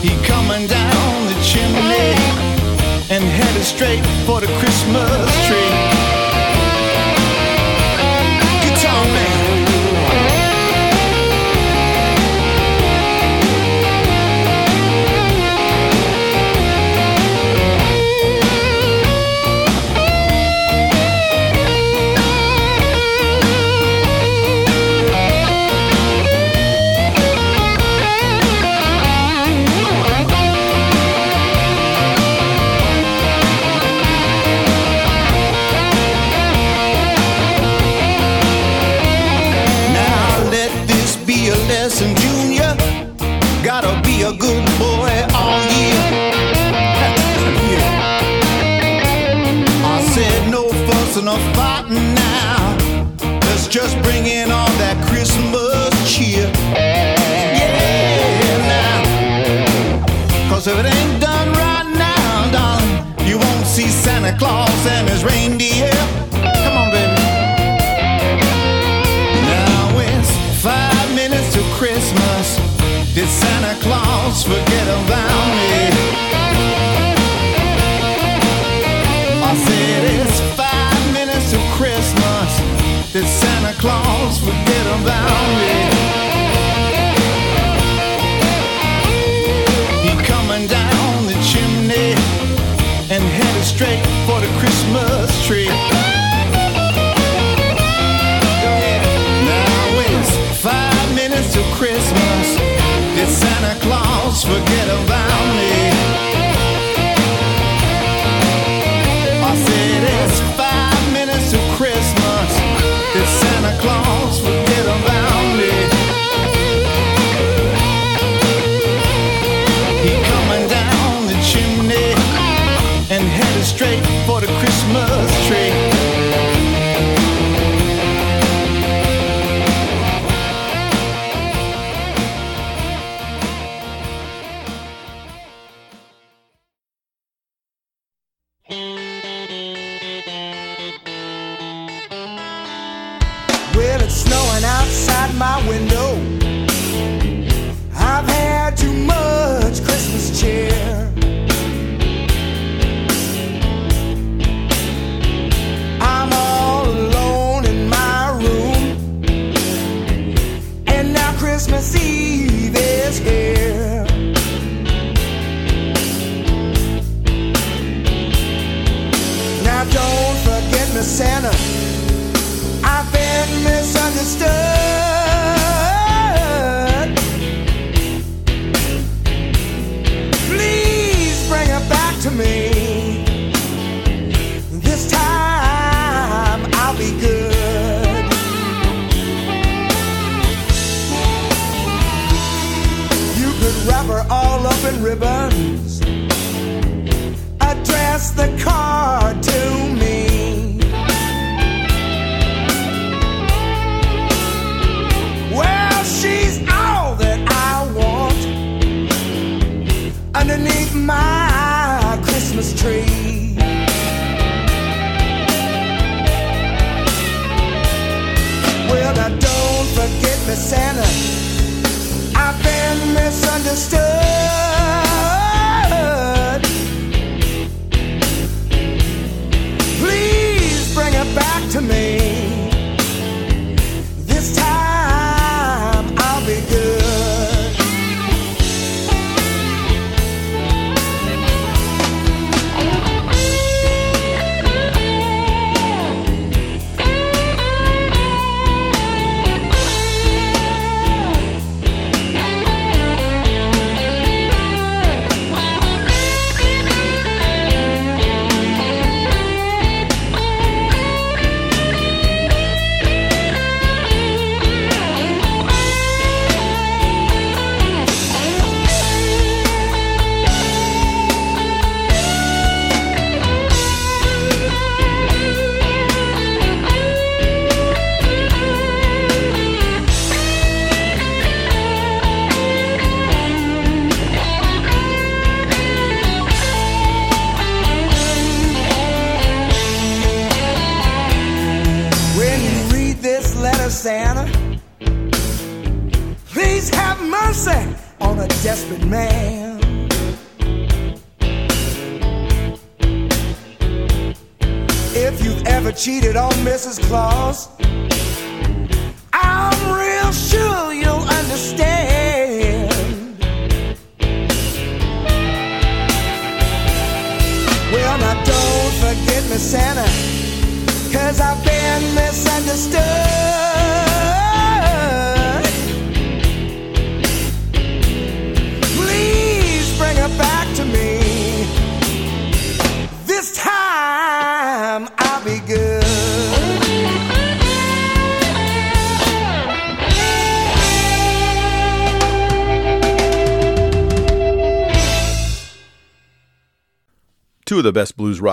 He coming down the chimney and headed straight for the Christmas Claus and his reindeer. Come on, baby. Now it's five minutes to Christmas. Did Santa Claus forget about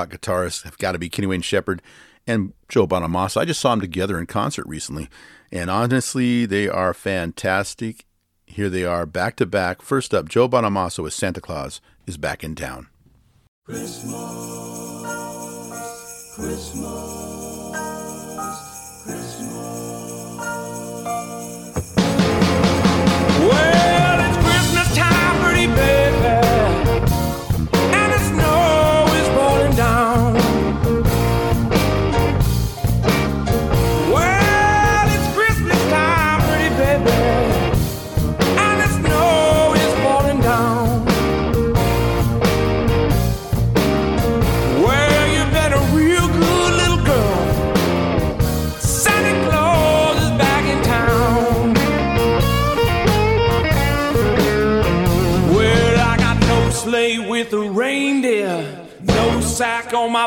rock guitarists have got to be Kenny Wayne Shepherd and Joe Bonamassa. I just saw them together in concert recently, and honestly, they are fantastic. Here they are back to back. First up, Joe Bonamassa with Santa Claus is back in town. Christmas, Christmas.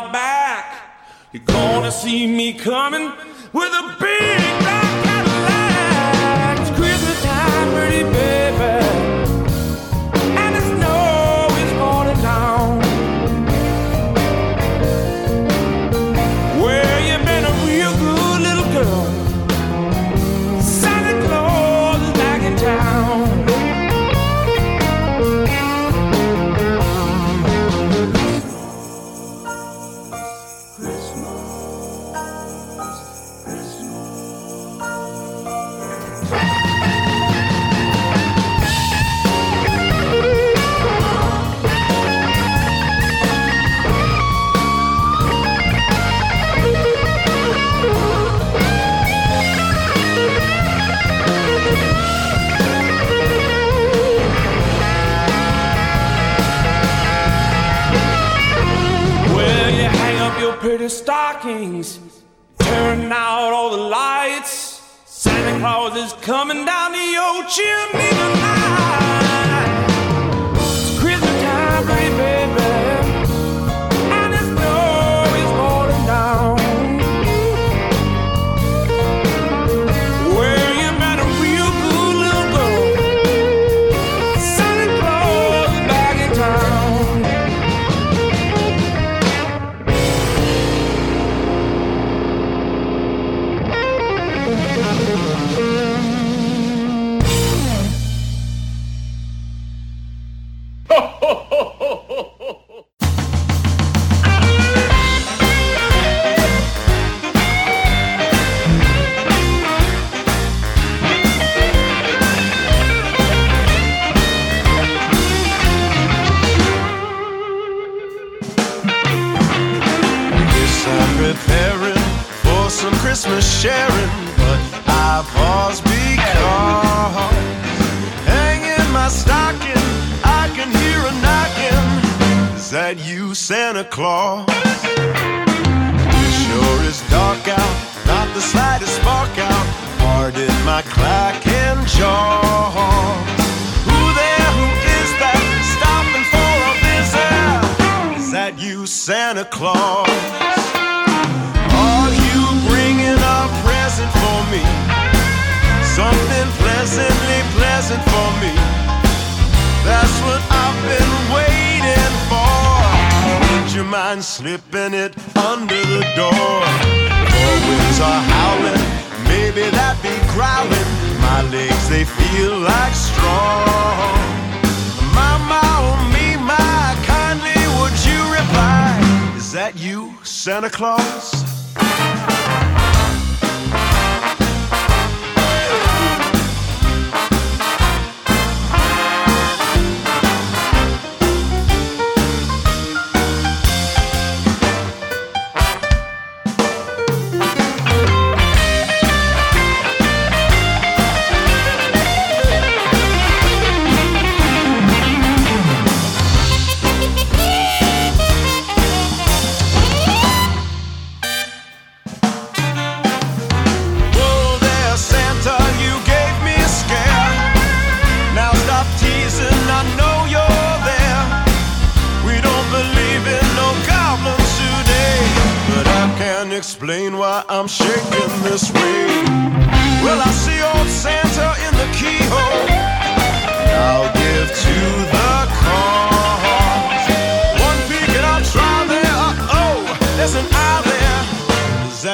my back. You're gonna see me coming with a big. Light.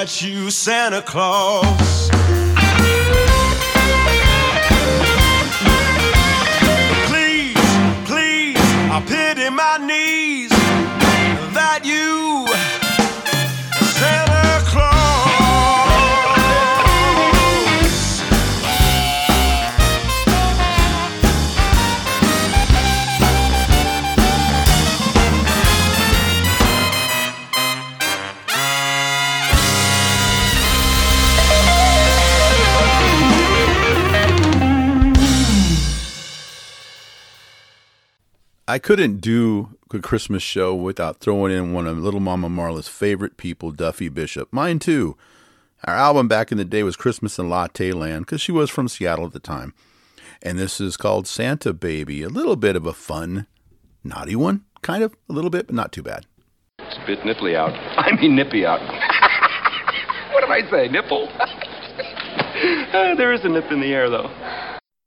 That you, Santa Claus? Please, please, I pity my knees. I couldn't do a Christmas show without throwing in one of Little Mama Marla's favorite people, Duffy Bishop. Mine too. Our album back in the day was Christmas in Latte Land because she was from Seattle at the time. And this is called Santa Baby. A little bit of a fun, naughty one, kind of, a little bit, but not too bad. It's a bit nipply out. I mean nippy out. what did I say? Nipple? Uh, there is a nip in the air, though.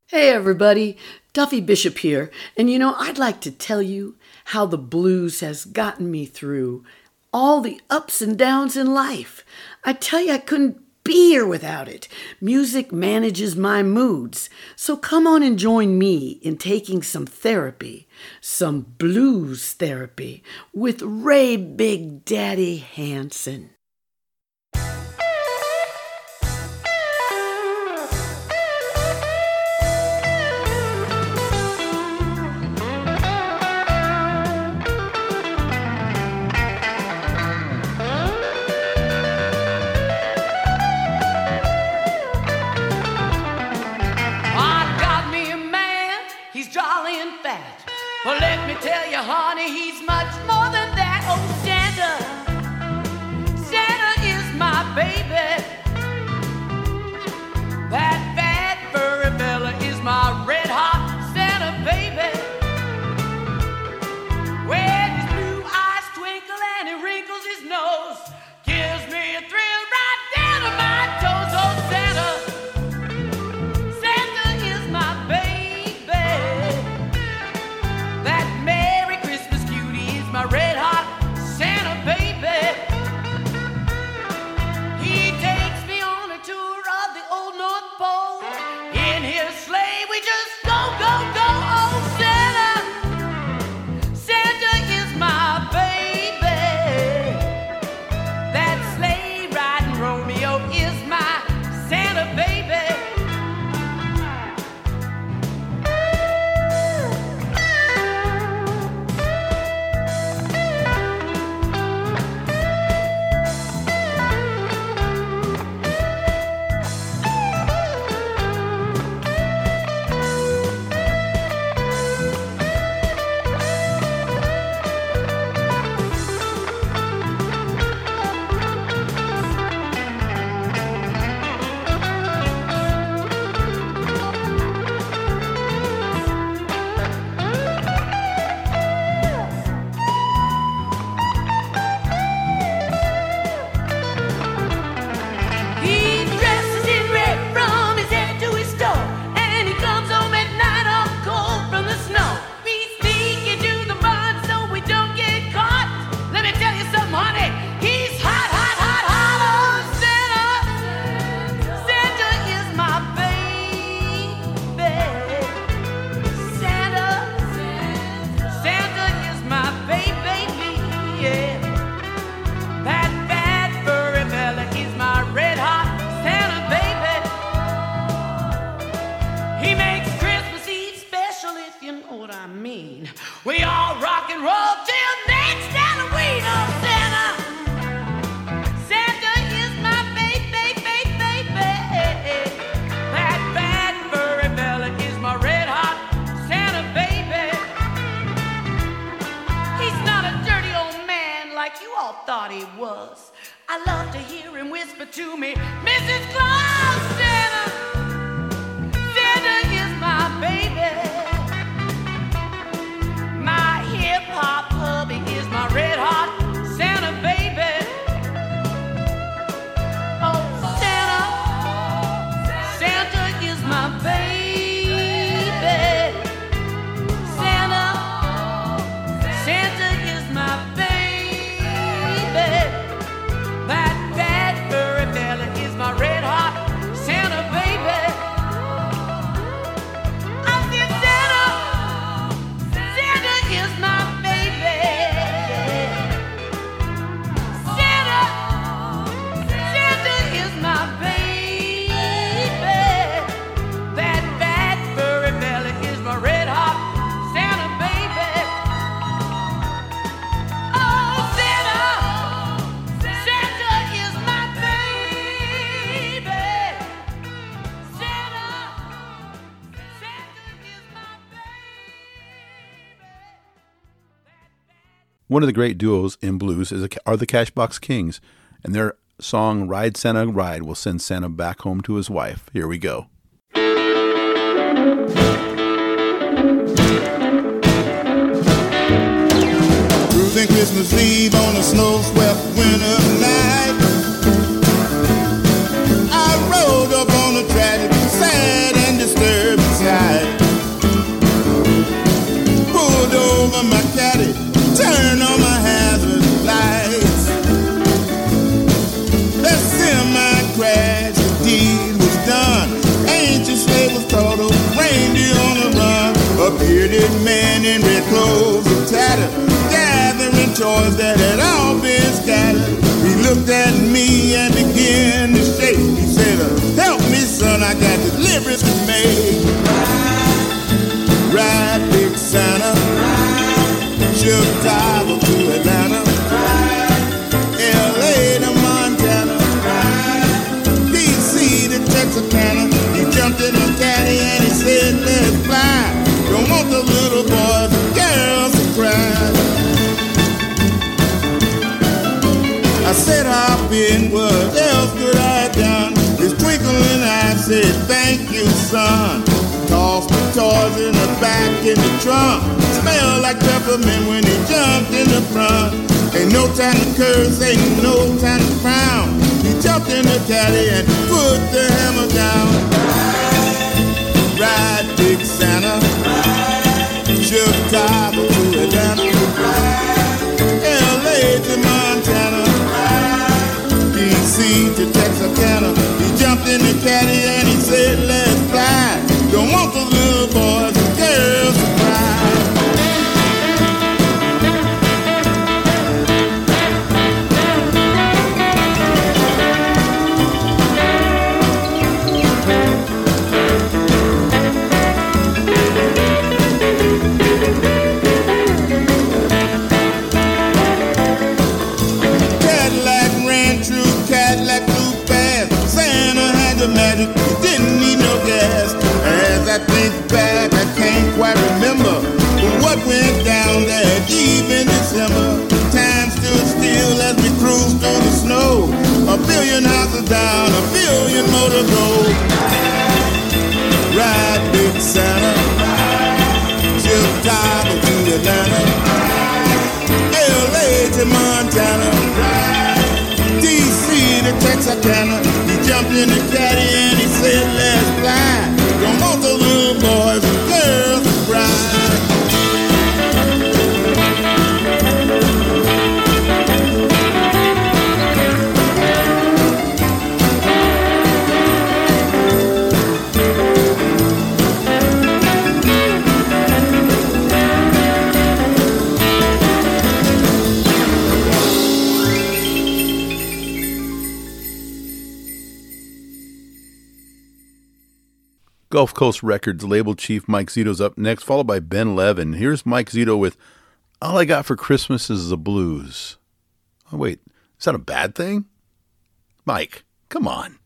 Hey everybody, Duffy Bishop here, and you know, I'd like to tell you how the blues has gotten me through all the ups and downs in life. I tell you, I couldn't be here without it. Music manages my moods, so come on and join me in taking some therapy, some blues therapy with Ray Big Daddy Hanson. Well, let me tell you, honey, he's much more than that. Oh, Santa, Santa is my baby. That One of the great duos in blues is are the Cashbox Kings, and their song "Ride Santa Ride" will send Santa back home to his wife. Here we go. Cruising Christmas Eve on a snow-swept winter night. I rode up on a tragic, sad turned on my hazard lights. The semi crash, the deed was done. Reindeer on the run. A bearded man in red clothes gathering toys that had all been scattered. He looked at me and began to shake. He said, "Help me, son, I got deliverance to make." Said, hop in, what else could I have done? His twinkling eyes said, thank you, son. Tossed the toys in the back in the trunk. Smelled like peppermint when he jumped in the front. Ain't no time to curse, ain't no time to frown. He jumped in the caddy and put the hammer down. Ride, big Santa. Chicago to Atlanta. D.C. to Texarkana. He jumped in the caddy and he said, let's A billion houses down, a billion more to go. Ride, big Santa. Chicago to Atlanta. LA to Montana. DC to Texarkana. He jumped in the caddy and he said, let's fly. Don't want the little boys and girls to cry. Gulf Coast Records label chief Mike Zito's up next, followed by Ben Levin. Here's Mike Zito with All I Got for Christmas is the Blues. Oh, wait, is that a bad thing? Mike, come on.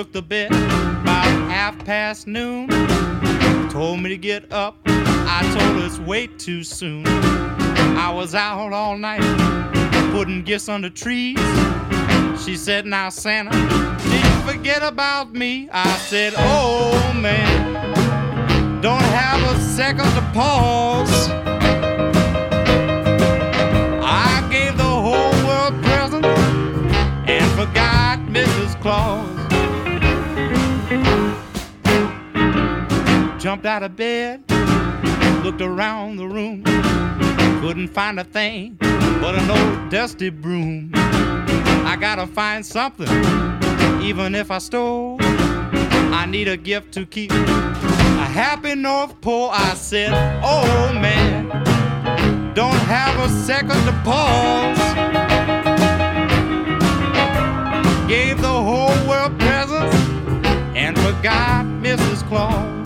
Shook the bed about half past noon. Told me to get up. I told her it's way too soon. I was out all night putting gifts under trees. She said, Now, Santa, did you forget about me? I said, Oh, man, don't have a second to pause. Out of bed, looked around the room, couldn't find a thing but an old dusty broom. I gotta find something, even if I stole. I need a gift to keep a happy North Pole. I said, Oh man, don't have a second to pause. Gave the whole world presents and forgot Mrs. Claus.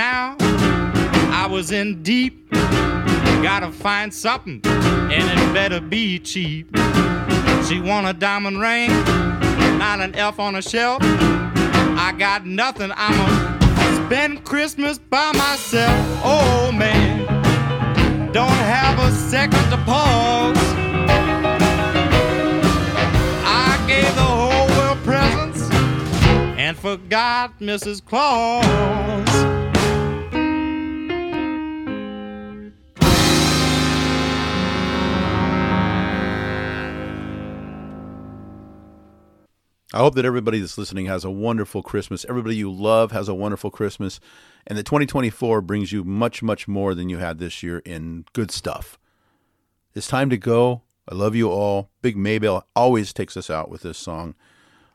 Now I was in deep. Gotta find something, and it better be cheap. She want a diamond ring, not an elf on a shelf. I got nothing, I'ma spend Christmas by myself. Oh man, don't have a second to pause. I gave the whole world presents and forgot Mrs. Claus. I hope that everybody that's listening has a wonderful Christmas. Everybody you love has a wonderful Christmas. And that 2024 brings you much, much more than you had this year in good stuff. It's time to go. I love you all. Big Maybelle always takes us out with this song,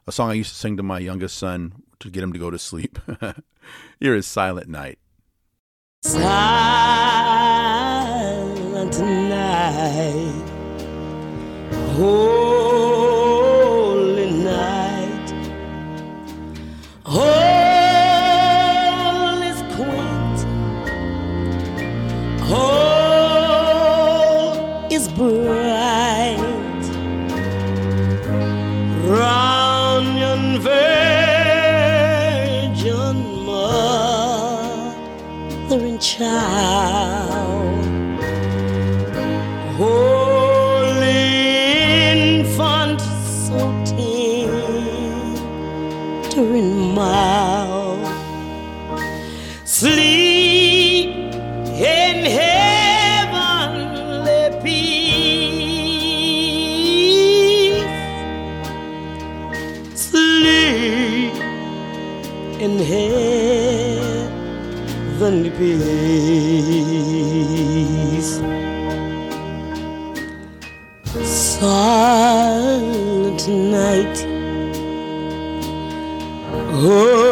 a song I used to sing to my youngest son to get him to go to sleep. Here is Silent Night. Silent night, holy and sleep in heavenly peace, sleep in heavenly peace. Silent holy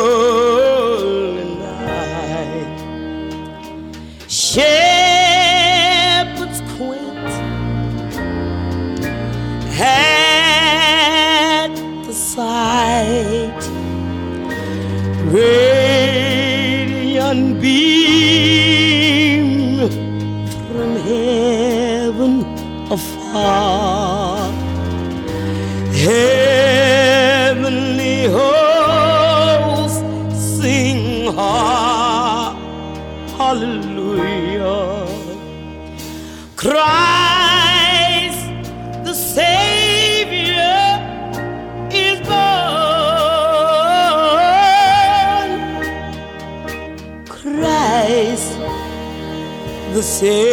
born. Christ the say